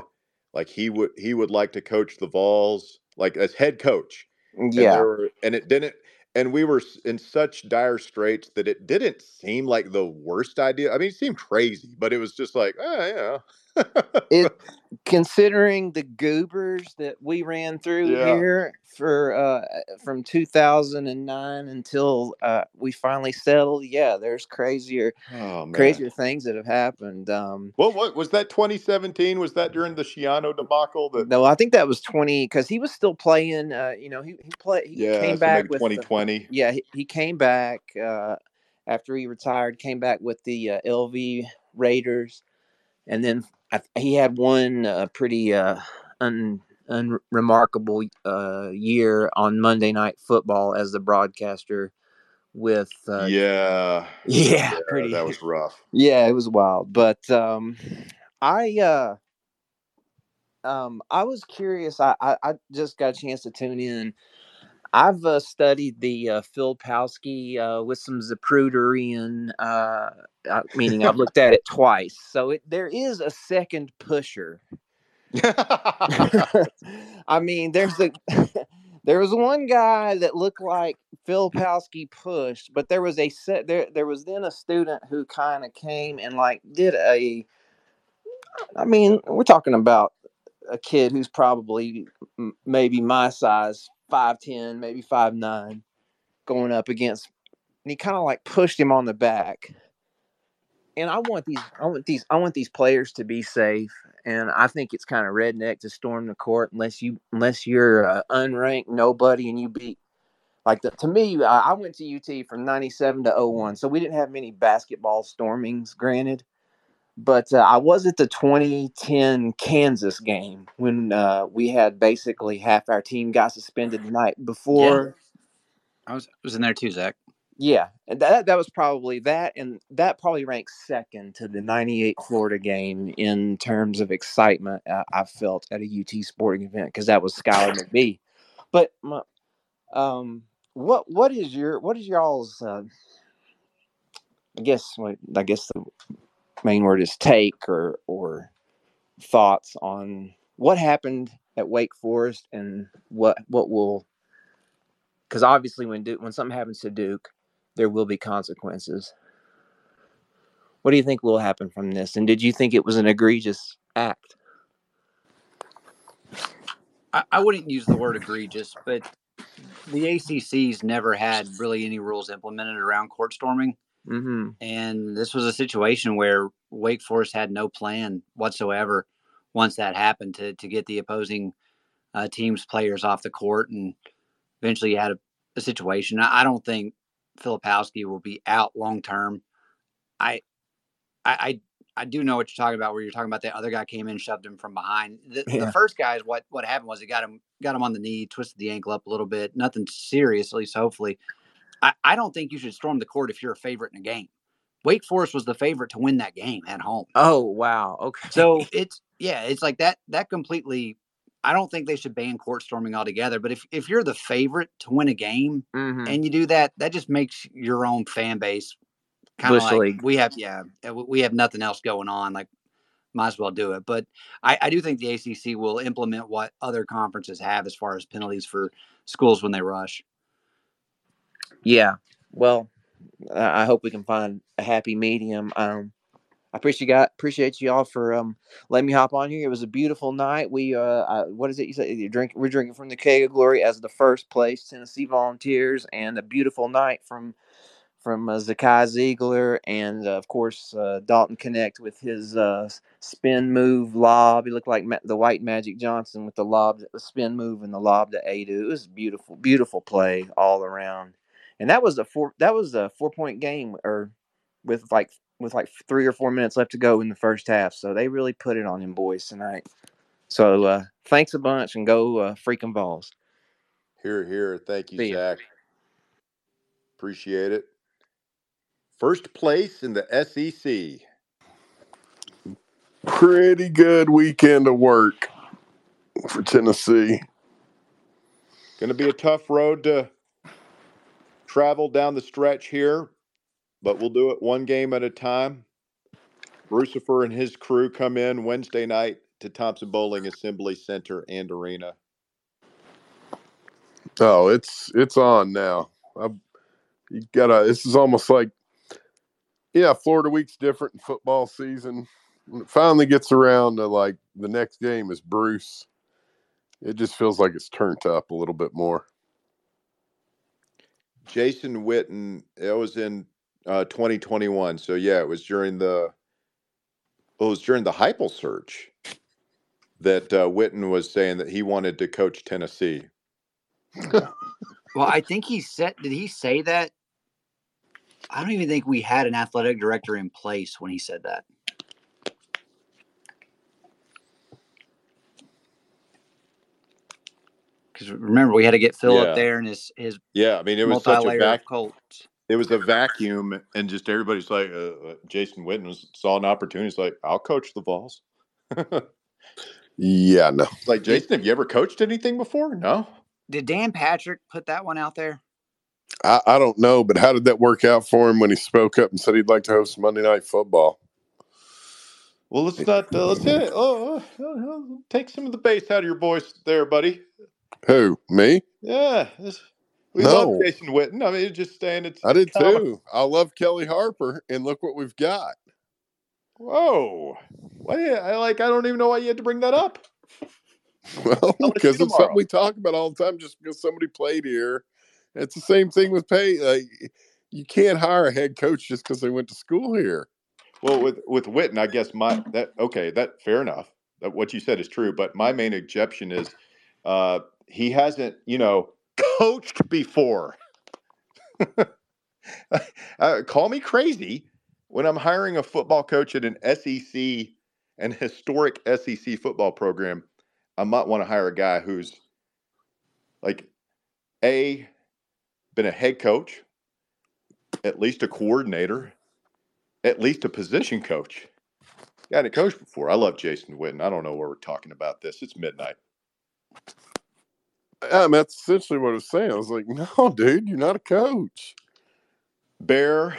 like he would he would like to coach the Vols like as head coach, and yeah, were and it didn't and we were in such dire straits that it didn't seem like the worst idea. I mean, it seemed crazy, but it was just like, oh yeah, it considering the goobers that we ran through yeah, here for uh from 2009 until uh we finally settled yeah there's crazier oh crazier things that have happened um What what was that 2017? Was that during the Schiano debacle that no i think that was 20 because he was still playing uh you know he, he played he Yeah, came so back with the 2020. yeah he, he came back uh after he retired came back with the uh, lv raiders and then I, he had one uh, pretty uh, un, unremarkable uh, year on Monday Night Football as the broadcaster with uh, Yeah, yeah yeah, pretty that was rough. yeah it was wild but um, I uh, um, I was curious I, I I just got a chance to tune in I've uh, studied the uh, Filipowski uh, with some Zapruderian, uh, meaning I've looked at it twice. So it, there is a second pusher. I mean, there's a there was one guy that looked like Filipowski pushed, but there was a set there. There was then a student who kind of came and like did a. I mean, we're talking about a kid who's probably m- maybe my size, five ten, maybe five nine, going up against, and he kind of like pushed him on the back. And I want these, I want these, I want these players to be safe. And I think it's kind of redneck to storm the court unless you, unless you're unranked nobody and you beat. Like the, to me, I went to UT from '97 to 01, so we didn't have many basketball stormings. Granted, but uh, I was at the 2010 Kansas game when uh, we had basically half our team got suspended the night Yeah, before. I was was in there too, Zach. Yeah, that that was probably that, and that probably ranks second to the '98 Florida game in terms of excitement uh, I felt at a UT sporting event because that was Skylar McBee. But my, um, what what is your what is y'all's uh, I guess I guess the main word is take or or thoughts on what happened at Wake Forest and what what will because obviously when Duke, when something happens to Duke, there will be consequences. What do you think will happen from this? And did you think it was an egregious act? I, I wouldn't use the word egregious, but the ACC's never had really any rules implemented around court storming. Mm-hmm. And this was a situation where Wake Forest had no plan whatsoever once that happened to to get the opposing uh, team's players off the court, and eventually you had a, a situation. I, I don't think Filipowski will be out long term. I, I, I, I do know what you're talking about. Where you're talking about the other guy came in, shoved him from behind. The, Yeah. the first guy is what what happened was he got him got him on the knee, twisted the ankle up a little bit. Nothing serious, at least hopefully. I, I don't think you should storm the court if you're a favorite in a game. Wake Forest was the favorite to win that game at home. Oh wow. Okay. So it's yeah, it's like that that completely I don't think they should ban court storming altogether. But if, if you're the favorite to win a game Mhm. and you do that, that just makes your own fan base kind of like League. we have yeah, we- we have nothing else going on. Like might as well do it. But I, I do think the ACC will implement what other conferences have as far as penalties for schools when they rush. Yeah. Well, I hope we can find a happy medium. Um, I appreciate you appreciate you all for um letting me hop on here. It was a beautiful night. We uh, I, what is it you said? You drink. We're drinking from the keg of glory as the first place Tennessee Volunteers, and a beautiful night from from uh, Zakai Zeigler, and uh, of course uh, Dalton Knecht with his uh, spin move lob. He looked like Ma- the White Magic Johnson with the lob, the spin move, and the lob to Aidoo. It was beautiful, beautiful play all around. And that was a four. That was a four point game, or with like with like three or four minutes left to go in the first half. So they really put it on him boys tonight. So uh, thanks a bunch, and go uh, freaking balls. Here, here. Thank you, See ya. Zach. Appreciate it. First place in the SEC. Pretty good weekend of work for Tennessee. Going to be a tough road to travel down the stretch here, but we'll do it one game at a time. Brucifer and his crew come in Wednesday night to Thompson-Boling Assembly Center and Arena. Oh, it's it's on now. I, you gotta. This is almost like, yeah, Florida week's different in football season. When it finally gets around to like the next game is Bruce. It just feels like it's turned up a little bit more. Jason Witten, it was in uh, 2021. So yeah, it was during the well, it was during the Heupel search that uh, Witten was saying that he wanted to coach Tennessee. Well, I think he said did he say that? I don't even think we had an athletic director in place when he said that. Because remember, we had to get Phil Yeah. up there and his his Yeah, I mean it was such a multi-layer vac- of it was a vacuum, and just everybody's like, uh, uh, Jason Witten was, saw an opportunity. He's like, I'll coach the Vols. Yeah, no. It's like Jason, have you ever coached anything before? No. Did Dan Patrick put that one out there? I, I don't know, but how did that work out for him when he spoke up and said he'd like to host Monday Night Football? Well, let's not. Uh, let's hit it. Oh, uh, uh, take some of the bass out of your voice, there, buddy. Who? Me? Yeah, we love Jason Witten. I mean, just saying it's. I did common. too. I love Kellie Harper, and look what we've got. Whoa, why? I like. I don't even know why you had to bring that up. Well, because it's something we talk about all the time. Just because somebody played here, it's the same thing with pay. Like you can't hire a head coach just because they went to school here. Well, with with Witten, I guess my that okay, that fair enough. That what you said is true, but my main objection is uh, he hasn't, you know, coached before. uh, call me crazy when I'm hiring a football coach at an SEC, an historic SEC football program. I might want to hire a guy who's like a been a head coach, at least a coordinator, at least a position coach. Got a coach before. I love Jason Witten. I don't know where we're talking about this. It's midnight. I mean, that's essentially what I was saying. I was like, no, dude, you're not a coach. Bear,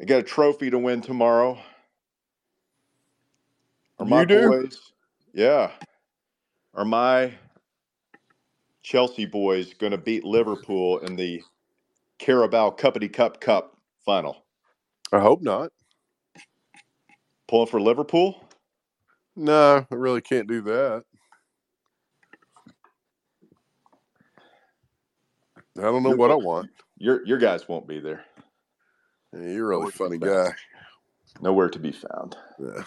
I got a trophy to win tomorrow. Are my You do? boys, yeah, are my Chelsea boys going to beat Liverpool in the Carabao Cuppity Cup Cup final? I hope not. Pulling for Liverpool? No, I really can't do that. I don't know Your what I want. Your your guys won't be there. Yeah, you're a really Nowhere funny guy. Nowhere to be found. Yeah.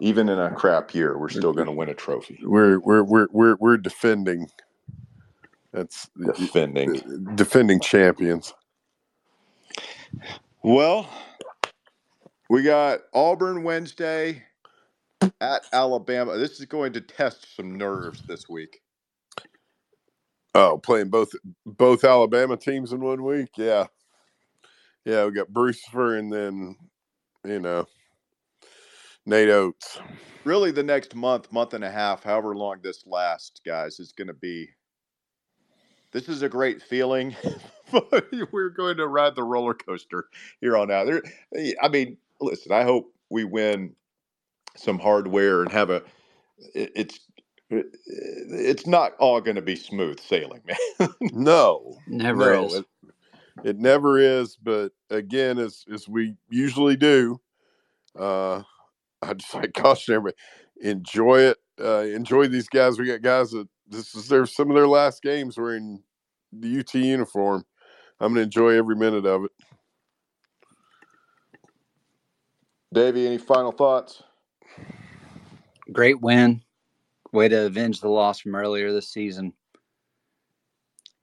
Even in a crap year, we're still going to win a trophy. We're we're we're we're we're defending. That's Defending. defending champions. Well, we got Auburn Wednesday at Alabama. This is going to test some nerves this week. Oh, playing both both Alabama teams in one week. Yeah, yeah. We got Brucifer and then you know Nate Oats. Really, the next month, month and a half, however long this lasts, guys, is going to be. This is a great feeling. We're going to ride the roller coaster here on out. There, I mean, listen. I hope we win some hardware and have a. it- It's it's not all going to be smooth sailing, man. No, Never no, is. It, it never is. But again, as as we usually do, uh, I just like caution everybody: enjoy it. Uh, enjoy these guys. We got guys that this is their some of their last games wearing the UT uniform. I'm gonna enjoy every minute of it. Davey, any final thoughts? Great win. Way to avenge the loss from earlier this season.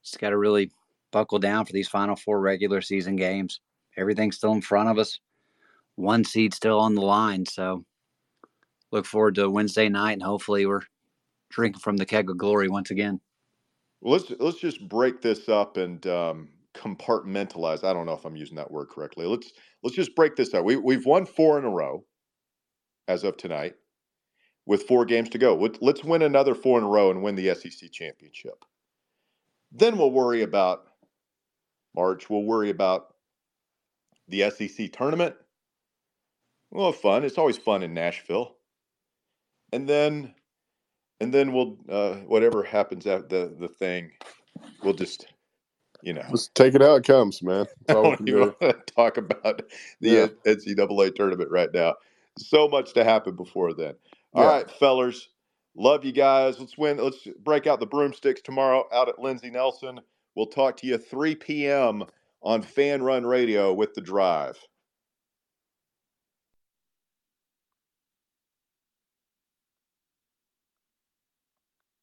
Just got to really buckle down for these final four regular season games. Everything's still in front of us. One seed still on the line. So look forward to Wednesday night and hopefully we're drinking from the keg of glory once again. Let's let's just break this up and um, compartmentalize. I don't know if I'm using that word correctly. Let's let's just break this up. We we've won four in a row as of tonight, with four games to go. Let- Let's win another four in a row and win the SEC championship. Then we'll worry about March. We'll worry about the SEC tournament. Well, fun. It's always fun in Nashville. And then, and then we'll uh, whatever happens at the the thing, we'll just you know. Let's take it how it comes, man. I That's all we don't even want to talk about the Yeah. NCAA tournament right now. So much to happen before then. All Yeah. right, fellers. Love you guys. Let's win. Let's break out the broomsticks tomorrow out at Lindsey Nelson. We'll talk to you 3 p.m. on Fanrun Radio with the Drive.